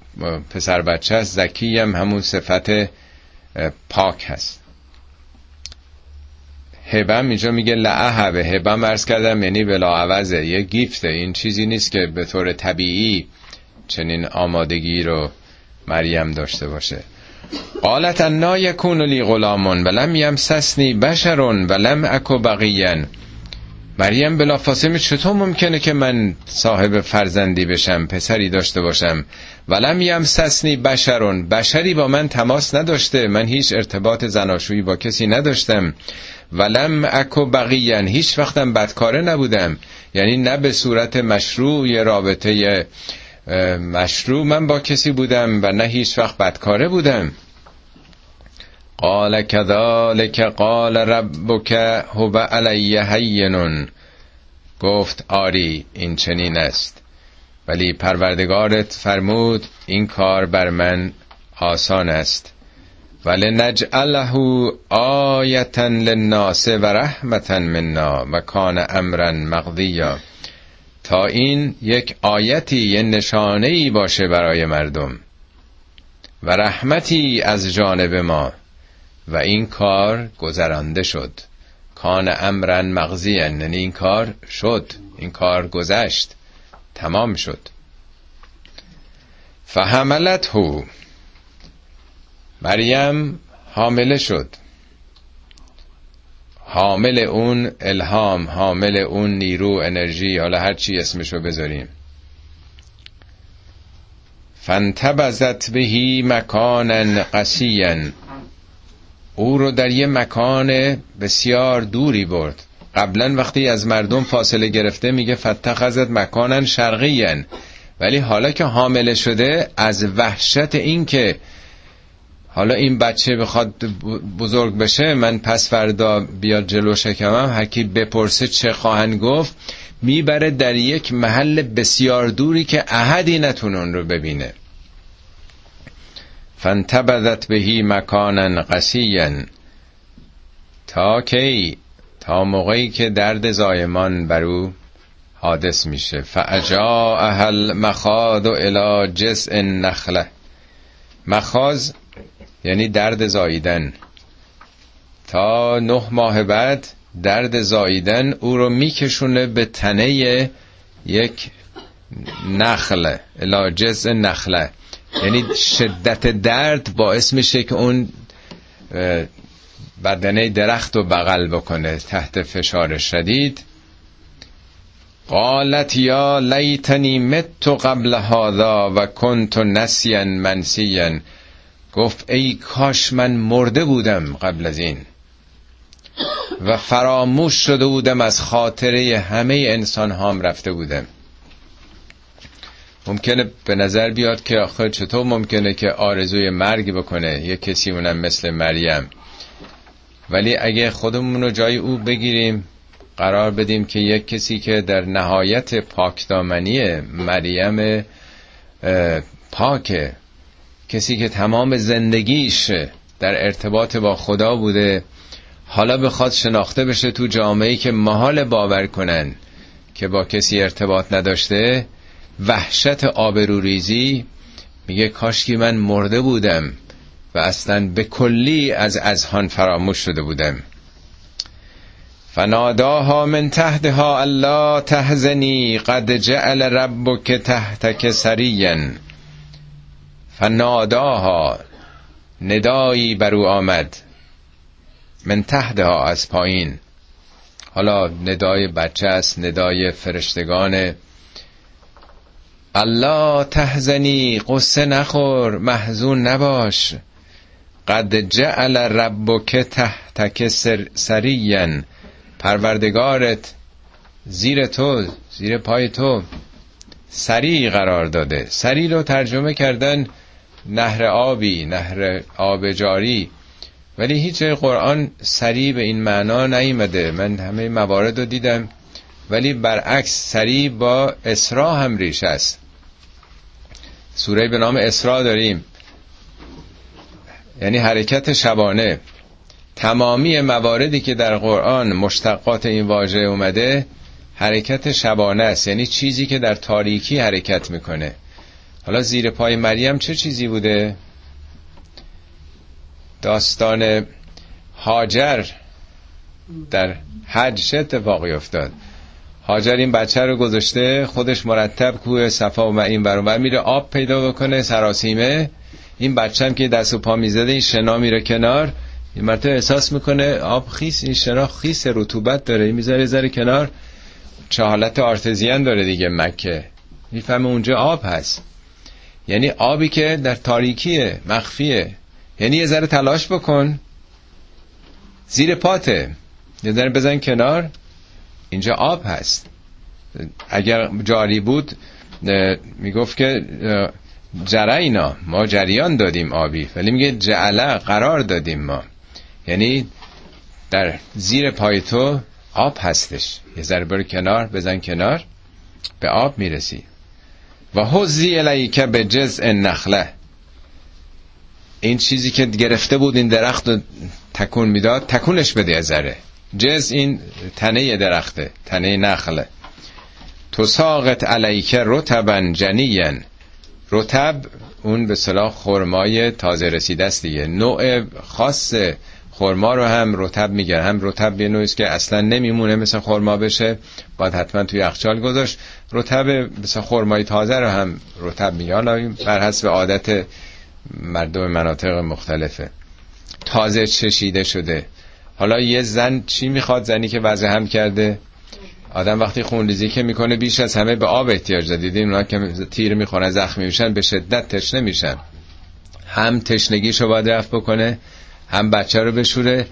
پسر بچه است. زکی هم همون صفت پاک هست. هبم اینجا میگه لعهبه هبم ارز کردم یعنی بلا عوضه. یه گیفته. این چیزی نیست که به طور طبیعی چنین آمادگی رو مریم داشته باشه. قالت انا یکون لی غلامون ولم یمسسنی بشرون ولم اکو بقیین مریم بلافاصله چطور ممکنه که من صاحب فرزندی بشم پسری داشته باشم؟ ولم یمسسنی بشرون. بشری با من تماس نداشته. من هیچ ارتباط زناشویی با کسی نداشتم. ولم اکو بقیین هیچ وقتم بدکاره نبودم. یعنی نه به صورت مشروع یه رابطه مشروع من با کسی بودم و نه هیچ وقت بدکاره بودم. قال كذلك قال ربك هو علی هین گفت آری این چنین است. ولی پروردگارت فرمود این کار بر من آسان است. ولی نجعله آیتا للناس و رحمتا منا و کان امرا مقضیا. تا این یک آیتی یه نشانه ای باشه برای مردم. و رحمتی از جانب ما. و این کار گذرانده شد. کان امرن مغزی یعنی این کار شد. این کار گذشت. تمام شد. فحملت هو مریم حامله شد. حامل اون الهام حامل اون نیرو انرژی حالا هر چی اسمشو بذاریم. فانتبذت بهی مکانا قسیا. او رو در یه مکان بسیار دوری برد. قبلا وقتی از مردم فاصله گرفته میگه فتخذت مکانن شرقیین ولی حالا که حامله شده از وحشت این که حالا این بچه بخواد بزرگ بشه من پس فردا بیاد جلو شکمم هرکی بپرسه چه خواهند گفت می‌بره در یک محل بسیار دوری که احدی نتونه رو ببینه. فانتبذت بهی مکانا قسیا. تا کی؟ تا موقعی که درد زایمان بر او حادث میشه. اهل مخاد و جزء نخله مخاز یعنی درد زاییدن. تا نه ماه بعد درد زاییدن او رو میکشونه به تنه یک نخله الى جزء نخله یعنی شدت درد باعث میشه که اون بدنه درخت رو بغل بکنه تحت فشار شدید. قالت یا لیتنی مت قبل هذا و کنت نسیا منسیا. گفت ای کاش من مرده بودم قبل از این. و فراموش شده بودم از خاطره همه انسان هام رفته بودم. ممکنه به نظر بیاد که آخر چطور ممکنه که آرزوی مرگ بکنه؟ یه کسی اونم مثل مریم. ولی اگه خودمون رو جای او بگیریم قرار بدیم که یک کسی که در نهایت پاکدامنی مریم پاکه کسی که تمام زندگیش در ارتباط با خدا بوده حالا بخواد شناخته بشه تو جامعه که محال باور کنن که با کسی ارتباط نداشته وحشت آبروریزی. میگه کاشکی من مرده بودم. و اصلا به کلی از ازهان فراموش شده بودم. فناداها من تحتها الله تهزنی قد جعل ربک تحتک سریا. فناداها ندایی بر او آمد. من تحتها از پایین. حالا ندای بچه است ندای فرشتگان الله تهزنی قصه نخور محزون نباش. قد جعل ربک تحتک سرین پروردگارت زیر تو زیر پای تو سری قرار داده. سری رو ترجمه کردن نهر آبی نهر آب جاری. ولی هیچ قرآن سری به این معنا نیمده من همه موارد رو دیدم ولی برعکس سری با اسرا هم ریش است. سوره به نام اسرا داریم. یعنی حرکت شبانه. تمامی مواردی که در قرآن مشتقات این واژه اومده حرکت شبانه است. یعنی چیزی که در تاریکی حرکت می‌کنه. حالا زیر پای مریم چه چیزی بوده؟ داستان هاجر در حج. چه اتفاقی افتاد؟ هاجر این بچه رو گذاشته خودش مرتب کوه صفا و این برون میره آب پیدا بکنه سراسیمه. این بچه هم که دست و پا می‌زده این شنا میره کنار. این مرتب احساس می‌کنه آب خیس این شنا خیس رطوبت داره. این می‌ذاره ذره کنار. چه حالت آرتزیان داره دیگه مکه. می‌فهمه اونجا آب هست. یعنی آبی که در تاریکیه مخفیه. یعنی یه ذره تلاش بکن. زیر پاته. یه ذره بزن کنار. اینجا آب هست. اگر جاری بود می‌گفت که جرینا ما جریان دادیم آبی ولی میگه جعله قرار دادیم ما. یعنی در زیر پای تو آب هستش. یه ذره برو کنار بزن کنار به آب می‌رسی. و حوزی الیک به جزء نخله این چیزی که گرفته بود این درخت رو تکون می‌داد تکونش بده یه ذره. جز این تنه درخته تنه نخله تو ساقت علیک رتبن جنین رتب اون به صلاح خرمای تازه رسیده است دیگه. نوع خاص خرما رو هم رتب میگن. هم رتب یه نوعیست که اصلا نمیمونه مثل خرما بشه. باید حتما توی یخچال گذاشت. رتب مثل خرمای تازه رو هم رتب میگن. بر حسب عادت مردم مناطق مختلفه. تازه چشیده شده. حالا یه زن چی می‌خواد؟ زنی که وضع هم کرده. آدم وقتی خونریزی که می‌کنه بیش از همه به آب احتیاج داره. دیدین اونا که تیر می‌خورن زخمی میشن به شدت تشنه میشن. هم تشنگیشو باید رفت بکنه هم بچه رو بشوره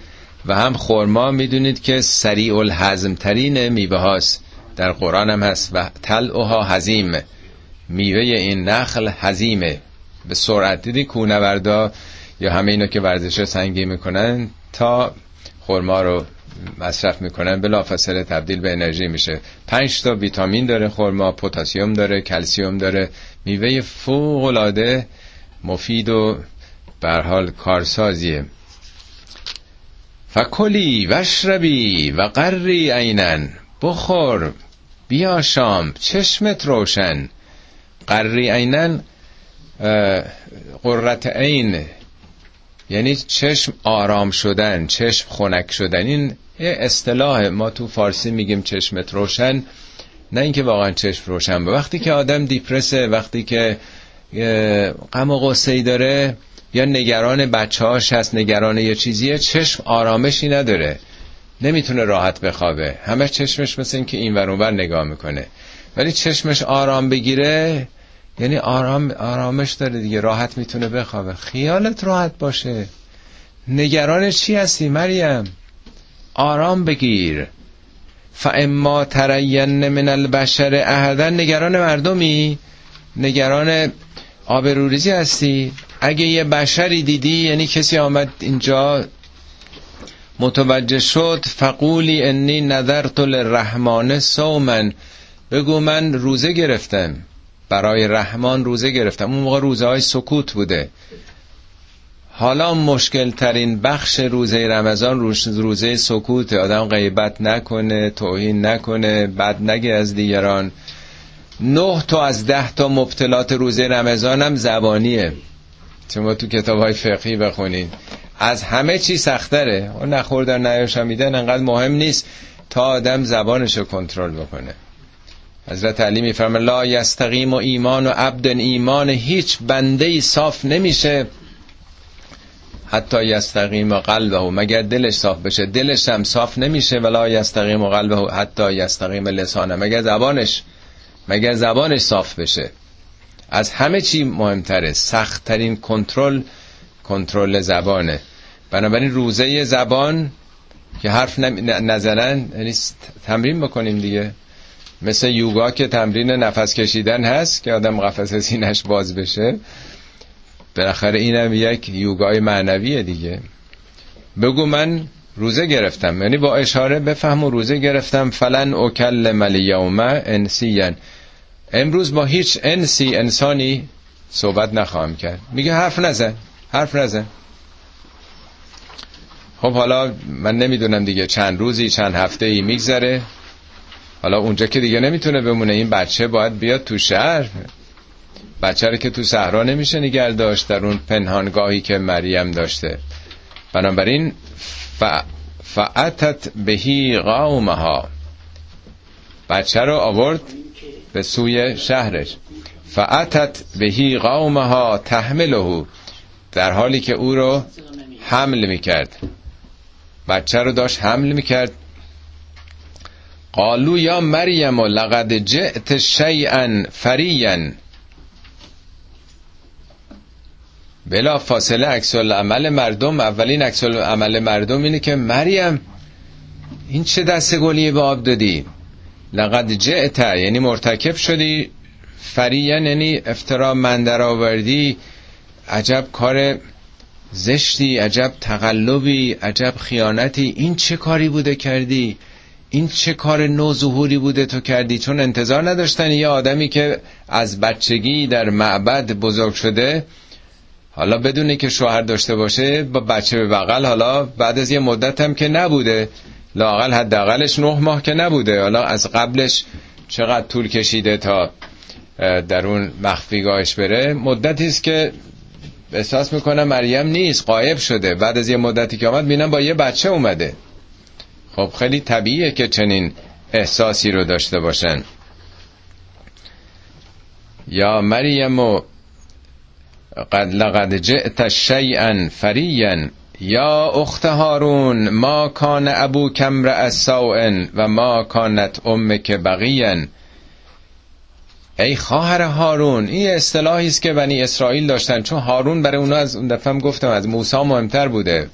و هم خورما می‌دونید که سریع الحزم ترین میوه هاست. در قرآن هم هست و تلعها حزیم. میوه این نخل حزیمه. به سرعت دیدی کونوردا یا همه اینا که ورزش سنگی می‌کنن تا خورما رو مصرف می‌کنن بلافاصله تبدیل به انرژی میشه. پنج تا ویتامین داره خورما پتاسیم داره کلسیوم داره. میوه فوق العاده مفید و به حال کارسازیه. فکلی وشربی و قری عینن. بخور بیا شام چشمت روشن. قری عینن قررت عین. یعنی چشم آرام شدن چشم خنک شدن. این یه اصطلاح ما تو فارسی میگیم چشمت روشن. نه اینکه واقعا چشم روشن به وقتی که آدم دیپرسه وقتی که غم و غصه ای داره یا نگران بچه هاش هست نگران یه چیزیه چشم آرامشی نداره. نمی‌تونه راحت بخوابه. همه چشمش مثل اینکه این ور نگاه می‌کنه. ولی چشمش آرام بگیره یعنی آرام آرامش داره دیگه راحت می‌تونه بخوابه. خیالت راحت باشه. نگران چی هستی مریم؟ آرام بگیر. فاما ترین من البشر احدا نگران مردمی؟ نگران آبروریزی هستی؟ اگه یه بشری دیدی یعنی کسی آمد اینجا متوجه شد فقولی انی نظرت للرحمن سومن بگو من روزه گرفتم. برای رحمان روزه گرفتم. اون موقع روزه های سکوت بوده. حالا مشکل ترین بخش روزه رمضان روزه سکوت آدم غیبت نکنه توهین نکنه بد نگه از دیگران. نه تا از ده تا مبتلات روزه رمضان هم زبانیه. شما تو کتاب های فقهی بخونین. از همه چی سختره. و نخوردن نیاشمیدن انقدر مهم نیست تا آدم زبانش رو کنترل بکنه. حضرت علی میفرمه لا یستقیم و ایمان و عبد ایمان هیچ بنده ای صاف نمیشه. حتی یستقیم و قلبه مگر دلش صاف بشه. دلش هم صاف نمیشه ولا یستقیم و قلبه حتی یستقیم لسانه. مگر زبانش مگر زبانش صاف بشه. از همه چی مهمتره. سختترین کنترل کنترل زبانه. بنابراین روزه زبان که حرف نزنن یعنی تمرین بکنیم دیگه. مثل یوگا که تمرین نفس کشیدن هست که آدم قفس سینش باز بشه. بالاخره اینم یک یوگای معنویه دیگه. بگو من روزه گرفتم. یعنی با اشاره بفهم و روزه گرفتم. فلن اوکل ملیوم انسیین امروز با هیچ انسی انسانی صحبت نخواهم کرد. میگه حرف نزن. حرف نزن. خب حالا من نمی‌دونم دیگه چند روزی چند هفته ای میگذره. حالا اونجا که دیگه نمی‌تونه بمونه این بچه باید بیاد تو شهر. بچه رو که تو صحرا نمیشه نگر داشت در اون پنهانگاهی که مریم داشته. بنابراین ف... فعتت بهی قومها. بچه رو آورد به سوی شهرش. فعتت بهی قومها تحمله در حالی که او رو حمل می‌کرد. بچه رو داشت حمل می‌کرد. قالو یا مریم لقد جئت شیئا فریا. بلا فاصله عکس عمل مردم اولین عکس عمل مردم اینه که مریم این چه دست گلی به آب دادی؟ لقد جئت یعنی مرتکب شدی. فریا یعنی افترا مندر آوردی عجب کار زشتی عجب تقلبی عجب خیانتی. این چه کاری بوده کردی؟ این چه کار نوظهوری بوده تو کردی؟ چون انتظار نداشتن یه آدمی که از بچگی در معبد بزرگ شده حالا بدونه که شوهر داشته باشه با بچه به بغل حالا بعد از یه مدت هم که نبوده لاقل حداقلش نه ماه که نبوده. حالا از قبلش چقدر طول کشیده تا در اون مخفیگاهش بره؟ مدتی است که احساس می‌کنه مریم نیست قایب شده. بعد از یه مدتی که آمد بینم با یه بچه اومده. خب خیلی طبیعیه که چنین احساسی رو داشته باشن. یا مریم و قد لقد جئت شیئا فریا. یا اخت هارون ما کان ابو کمر السوء و ما کانت امک بقیا ای خواهر هارون این اصطلاحی است که بنی اسرائیل داشتن چون هارون برای اونا از اون دفعه گفتم از موسی مهمتر بوده.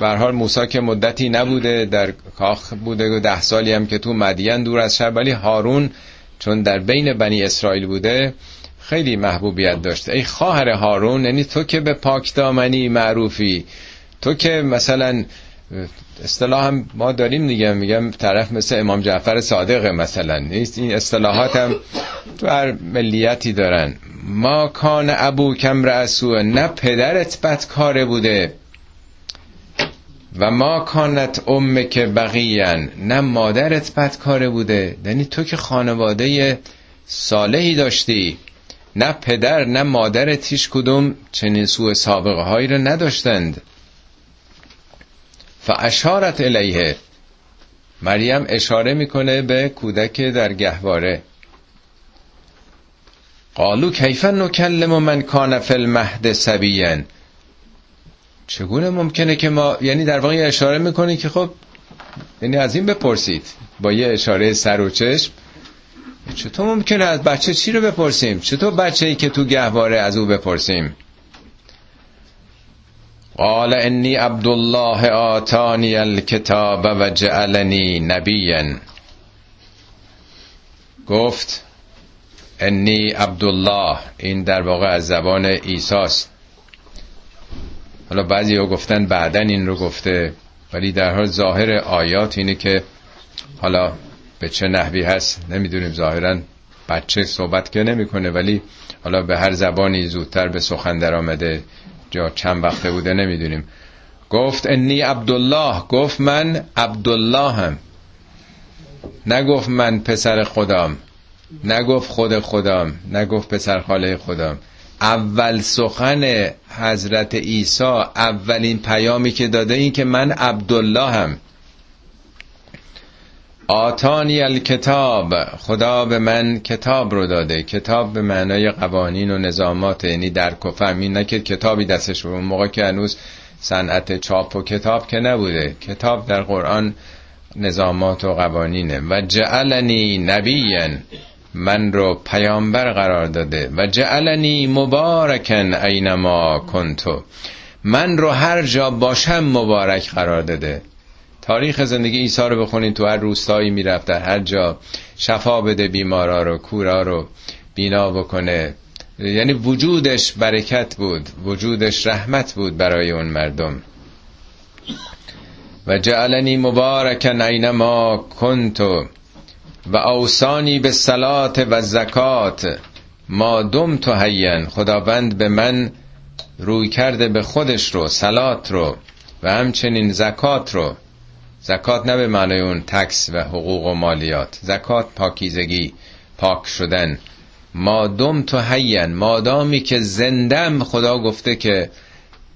حال موسی که مدتی نبوده در کاخ بوده و ده سالی هم که تو مدین دور از شهر ولی هارون چون در بین بنی اسرائیل بوده خیلی محبوبیت داشته ای خواهر هارون یعنی تو که به پاک دامنی معروفی تو که مثلا اصطلاح هم ما داریم دیگه میگم طرف مثل امام جعفر صادقه مثلا. نیست این اصطلاحات هم تو هر ملیتی دارن. ما کان ابو کم رسو نه پدرت بدکاره بوده. و ما کانت ام که بقیین نه مادرت بدکاره بوده یعنی تو که خانواده صالحی داشتی نه پدر نه مادرت هیچ کدوم چنین سوء سابقه هایی رو نداشتند. فاشارت الیه. مریم اشاره می‌کنه به کودک در گهواره قالو کیف نکلم من کان فی المهد سبیین چگونه ممکنه که ما یعنی در واقع اشاره می‌کنه که خب یعنی از این بپرسید. با یه اشاره سر و چشم. چطور ممکنه از بچه چی رو بپرسیم؟ چطور بچه ای که تو گهواره از او بپرسیم؟ قال انی عبدالله آتانی الکتاب و جعلنی نبیا گفت انی عبدالله. این در واقع از زبان ایساست حالا بعضی ها گفتن بعدا این رو گفته ولی در حال ظاهر آیات اینه که حالا به چه نحوی هست نمی‌دونیم. ظاهرا بچه صحبت که نمی‌کنه ولی حالا به هر زبانی زودتر به سخن در آمده جا چند وقته بوده نمی‌دونیم. گفت انی عبدالله گفت من عبدالله هم نگفت من پسر خدام نگفت خود خدام نگفت پسر خاله خدام اول سخن حضرت عیسی اولین پیامی که داده این که من عبدالله هم آتانی الکتاب خدا به من کتاب رو داده. کتاب به معنای قوانین و نظامات یعنی درک و فهم. این نه که کتابی دستش اون موقع که هنوز صنعت چاپ و کتاب که نبوده. کتاب در قرآن نظامات و قوانینه. و جعلنی نبیین من رو پیامبر قرار داده و جعلنی مبارکن اینما کنتو. من رو هر جا باشم مبارک قرار داده. تاریخ زندگی عیسی رو بخونین تو هر روستایی می‌رفت در هر جا شفا بده بیمارا رو کورا رو بینا بکنه. یعنی وجودش برکت بود وجودش رحمت بود برای اون مردم. و جعلنی مبارکن اینما کنتو. و اوسانی به سلات و زکات. ما دم تو هین خداوند به من روی کرده به خودش رو سلات رو و همچنین زکات رو. زکات نه به معنای اون تکس و حقوق و مالیات. زکات پاکیزگی پاک شدن. مادم تو حین مادامی که زندم خدا گفته که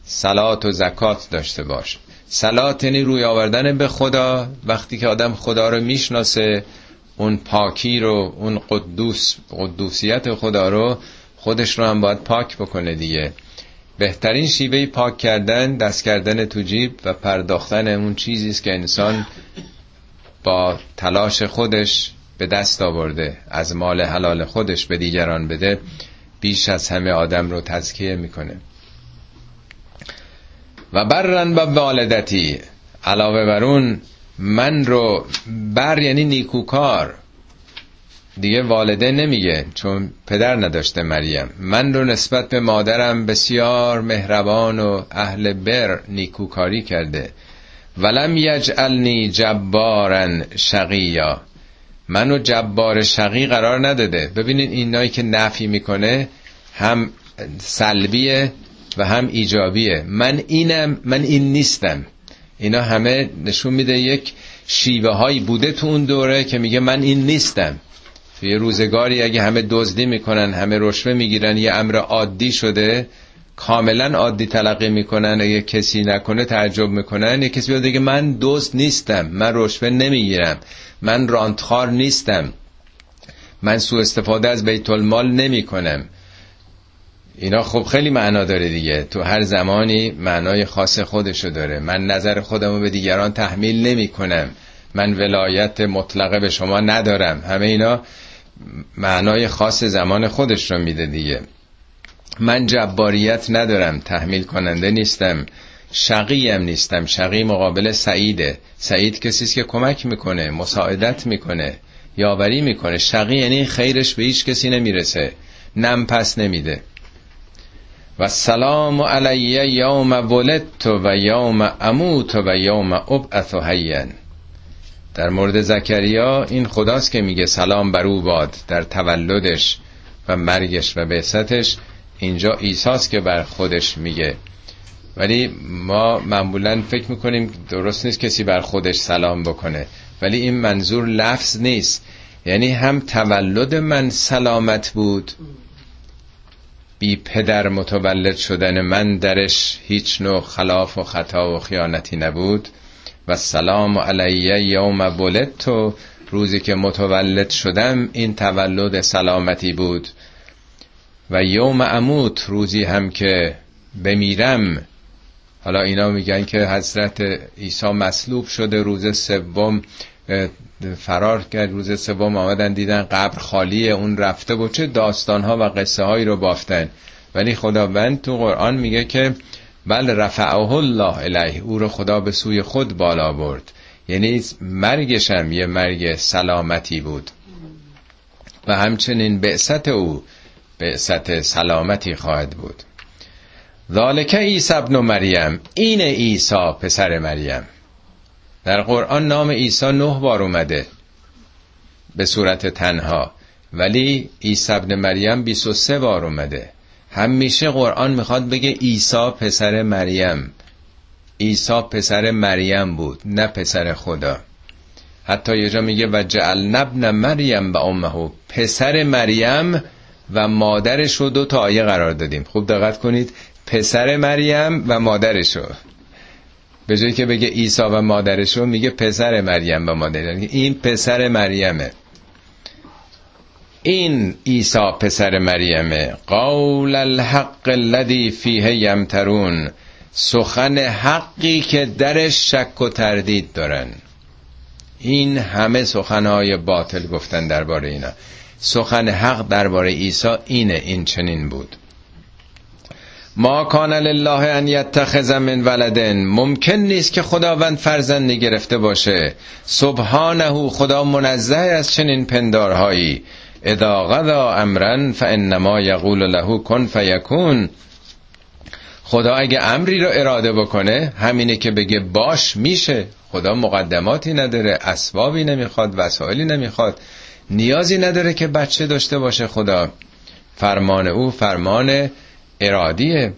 سلات و زکات داشته باش. سلات یعنی روی آوردن به خدا. وقتی که آدم خدا رو می‌شناسه اون پاکی رو اون قدوس قدوسیت خدا رو خودش رو هم باید پاک بکنه دیگه. بهترین شیوه پاک کردن دست کردن تو جیب و پرداختن اون چیزی است که انسان با تلاش خودش به دست آورده از مال حلال خودش به دیگران بده بیش از همه آدم رو تزکیه می‌کنه. و برن با والدتی علاوه بر اون من رو بر یعنی نیکوکار. دیگه والده نمیگه چون پدر نداشته مریم. من رو نسبت به مادرم بسیار مهربان و اهل بر نیکوکاری کرده. ولم یجعلنی جبارن شقیا. منو جبار شقی قرار نداده. ببینید اینایی که نفی می‌کنه هم سلبیه و هم ایجابیه. من اینم من این نیستم. اینا همه نشون میده یک شیوه هایی بوده تو اون دوره که میگه من این نیستم. توی روزگاری اگه همه دزدی می‌کنن همه رشوه می‌گیرن یه امر عادی شده کاملا عادی تلقی می‌کنن اگه کسی نکنه تعجب می‌کنن. یه کسی بیاد من دزد نیستم من رشوه نمی‌گیرم من رانتخار نیستم من سوء استفاده از بیت المال نمی کنم اینا خب خیلی معنا داره دیگه. تو هر زمانی معنای خاص خودشو داره. من نظر خودمو به دیگران تحمیل نمی کنم من ولایت مطلقه به شما ندارم. همه اینا معنای خاص زمان خودش رو میده دیگه. من جباریت ندارم. تحمیل کننده نیستم. شقی هم نیستم. شقی مقابل سعیده. سعید کسی است که کمک می‌کنه مساعدت می‌کنه یاوری می‌کنه. شقی یعنی خیرش به هیچ کسی نمی‌رسه. نم پس نمیده. و سلام علی یوم ولدت و یوم اموت و یوم ابعث حیا. در مورد زکریا این خداست که میگه سلام بر او باد در تولدش و مرگش و بعثتش. اینجا ایساست که بر خودش میگه. ولی ما معمولا فکر می‌کنیم درست نیست کسی بر خودش سلام بکنه. ولی این منظور لفظ نیست. یعنی هم تولد من سلامت بود بی پدر متولد شدن من درش هیچ نوع خلاف و خطا و خیانتی نبود. و سلام علیه یوم ولدت. روزی که متولد شدم این تولد سلامتی بود. و یوم اموت روزی هم که بمیرم. حالا اینا میگن که حضرت عیسی مصلوب شده روز سوم فرار کرد روز سوم آمدن دیدن قبر خالیه اون رفته و چه داستان ها و قصه هایی رو بافتن. ولی خداوند تو قرآن میگه که بل رفعه الله الیه او رو خدا به سوی خود بالا برد. یعنی مرگش هم یه مرگ سلامتی بود. و همچنین بعثت او بعثت سلامتی خواهد بود. ذالک عیسی ابن مریم این عیسی پسر مریم. در قرآن نام عیسی نه بار اومده به صورت تنها ولی عیسی ابن مریم 23 بار اومده. همیشه قرآن می‌خواد بگه عیسی پسر مریم. عیسی پسر مریم بود نه پسر خدا. حتی یه جا میگه و جعل نبن مریم و امهو. پسر مریم و مادرش رو دو تا آیه قرار دادیم. خوب دقت کنید. پسر مریم و مادرشو. به جایی که بگه عیسی و مادرشو میگه پسر مریم و مادرش. این پسر مریمه. این عیسی پسر مریمه. قول الحق الذی فیه یمترون. سخن حقی که درش شک و تردید دارن. این همه سخنهای باطل گفتن درباره اینا. سخن حق درباره عیسی اینه این چنین بود. ما کان لله ان یتخذ من ولدن. ممکن نیست که خداوند فرزندی گرفته باشه. سبحانه خدا منزه از چنین پندارهایی. اذا غذا امرا فانما یقول له کن فیکون. خدا اگه امری رو اراده بکنه همینه که بگه باش میشه. خدا مقدماتی نداره اسبابی نمی‌خواد وسایلی نمی‌خواد. نیازی نداره که بچه داشته باشه خدا. فرمان او فرمان ارادیه.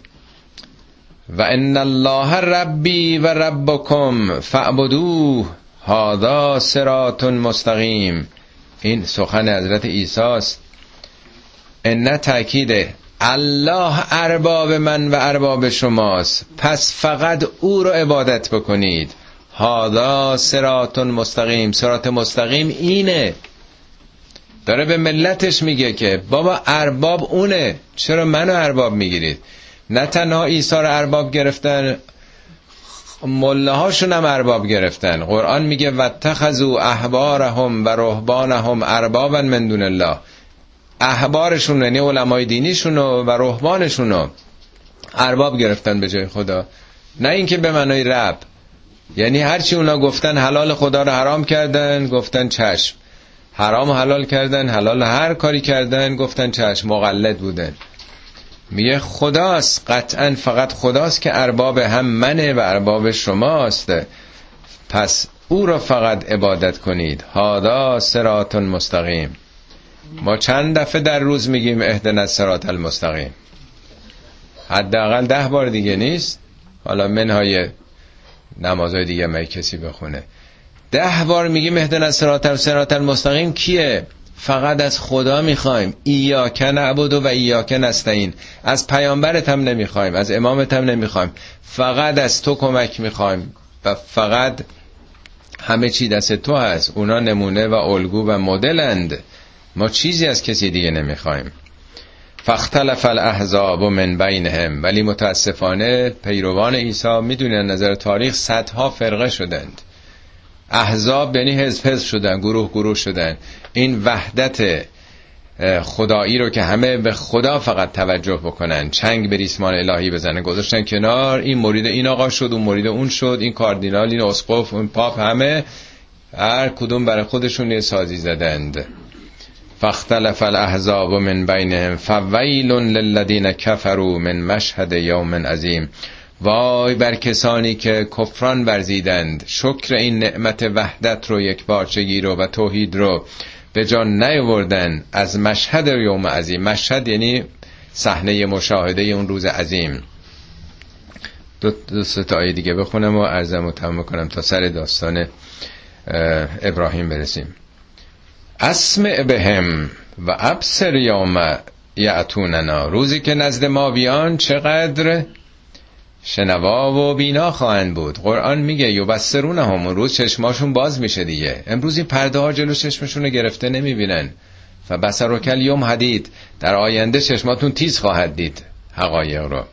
و ان الله ربی و ربکم فعبدوه هذا صراط مستقیم. این سخن حضرت عیسی است ان تاکیده الله ارباب من و ارباب شماست. پس فقط او رو عبادت بکنید. هادا سرات مستقیم. سرات مستقیم اینه داره به ملتش میگه که بابا ارباب اونه. چرا منو ارباب می‌گیرید؟ نه تنها عیسی رو ارباب گرفتن مله هاشون هم ارباب گرفتن. قرآن میگه واتخذوا احبارهم و رهبانهم اربابا من دون الله. احبارشون یعنی علمای دینیشون و رهبانشون ارباب گرفتن به جای خدا. نه اینکه به معنای رب. یعنی هرچی اونا گفتن حلال خدا رو حرام کردن گفتن چشم. حرام حلال کردن حلال هر کاری کردن گفتن چشم مقلد بودن. میگه خداست قطعا فقط خداست که ارباب هم منه و ارباب شماست. پس او را فقط عبادت کنید. هادا سرات مستقیم. ما چند دفعه در روز میگیم اهدنا سرات المستقیم. حداقل ده بار دیگه نیست؟ حالا منهای نمازهای دیگه می کسی بخونه. ده بار میگیم اهدنا سرات سرات المستقیم. کیه؟ فقط از خدا می‌خوایم. ایاک نعبد و ایاک نستعین. از پیامبرت هم نمی‌خوایم. از امامت هم نمی‌خوایم. فقط از تو کمک می‌خوایم. و فقط همه چی دست تو هست. اونا نمونه و الگو و مدلند. ما چیزی از کسی دیگه نمی‌خوایم. فاختلف الاحزاب من بینهم. ولی متاسفانه پیروان عیسی می‌دونن نظر تاریخ صدها فرقه شدند. احزاب یعنی حزب حزب شدن گروه گروه شدن. این وحدت خدایی رو که همه به خدا فقط توجه بکنن. چنگ به ریسمان الهی بزنه. گذاشتن کنار. این مرید این آقا شد اون مرید اون شد. این کاردینال این اسقف اون پاپ همه هر کدوم برای خودشون یه سازی زدند. فاختلف الاحزاب من بینهم. فویل للذین کفروا من مشهد یوم عظیم. وای بر کسانی که کفران ورزیدند شکر این نعمت وحدت رو یک بارچگی رو و توحید رو به جان نیاوردن از مشهد یوم عظیم. مشهد یعنی صحنه مشاهده اون روز عظیم. دو, دو تا آیه دیگه بخونم و عرضم و تمام کنم تا سر داستان ابراهیم برسیم. اسمع بهم و ابصر یوم یعتوننا. روزی که نزد ما بیان چقدر شنوا و بینا خواهند بود. قرآن میگه یبصرون هم روز چشماشون باز میشه دیگه. امروز این پرده ها جلو چشمشون رو گرفته نمی‌بینن. و بسر و کل یوم حدید. در آینده چشماتون تیز خواهد دید. حقایق رو.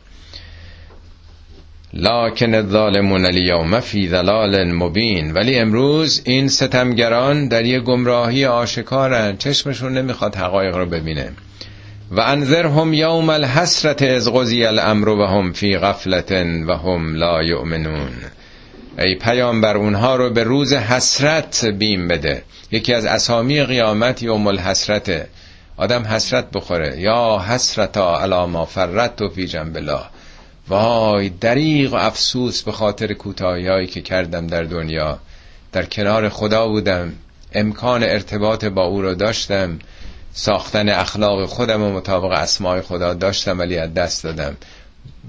لاکن الظالمون الیوم فی ضلال مبین. ولی امروز این ستمگران در یه گمراهی آشکارن چشمشون نمی‌خواد حقایق رو ببینه. و انذرهم یوم الحسرت از غزی الامر و هم فی غفلت و هم لا یؤمنون. ای پیامبر اونها رو به روز حسرت بیم بده. یکی از اسامی قیامت یوم الحسرته آدم حسرت بخوره. یا حسرتا علی ما فرت و فی جنب الله. وای دریغ و افسوس به خاطر کوتاهیایی که کردم در دنیا. در کنار خدا بودم. امکان ارتباط با او رو داشتم. ساختن اخلاق خودم و مطابق اسماع خدا داشتم ولی از دست دادم.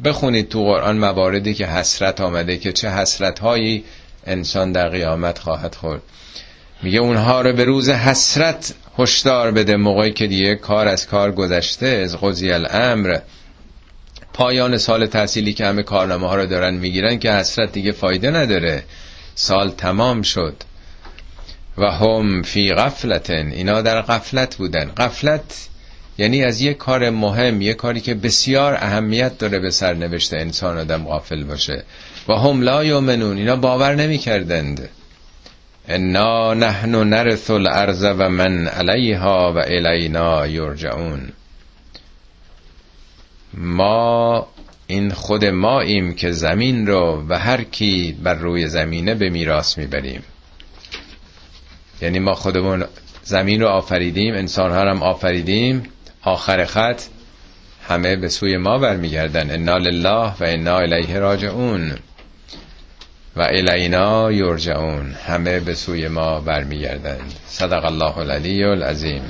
بخونید تو قرآن مواردی که حسرت آمده که چه حسرت هایی انسان در قیامت خواهد خورد. میگه اونها رو به روز حسرت هشدار بده. موقعی که دیگه کار از کار گذشته از قضی الامر پایان سال تحصیلی که همه کارنامه ها رو دارن می‌گیرن که حسرت دیگه فایده نداره. سال تمام شد. و هم فی غفلتن. اینا در غفلت بودن. غفلت یعنی از یک کار مهم یک کاری که بسیار اهمیت داره به سرنوشت انسان آدم غافل باشه. و هم لا یومنون اینا باور نمی کردند انا نحن نرث الارض و من علیها و الینا یرجعون. ما این خود ماییم که زمین رو و هر کی بر روی زمینه به میراث می‌بریم. یعنی ما خودمون زمین رو آفریدیم انسان ها هم آفریدیم آخر خط همه به سوی ما برمیگردن. انا لله و انا الیه راجعون و الینا یرجعون. همه به سوی ما برمیگردند صدق الله العلی العظیم.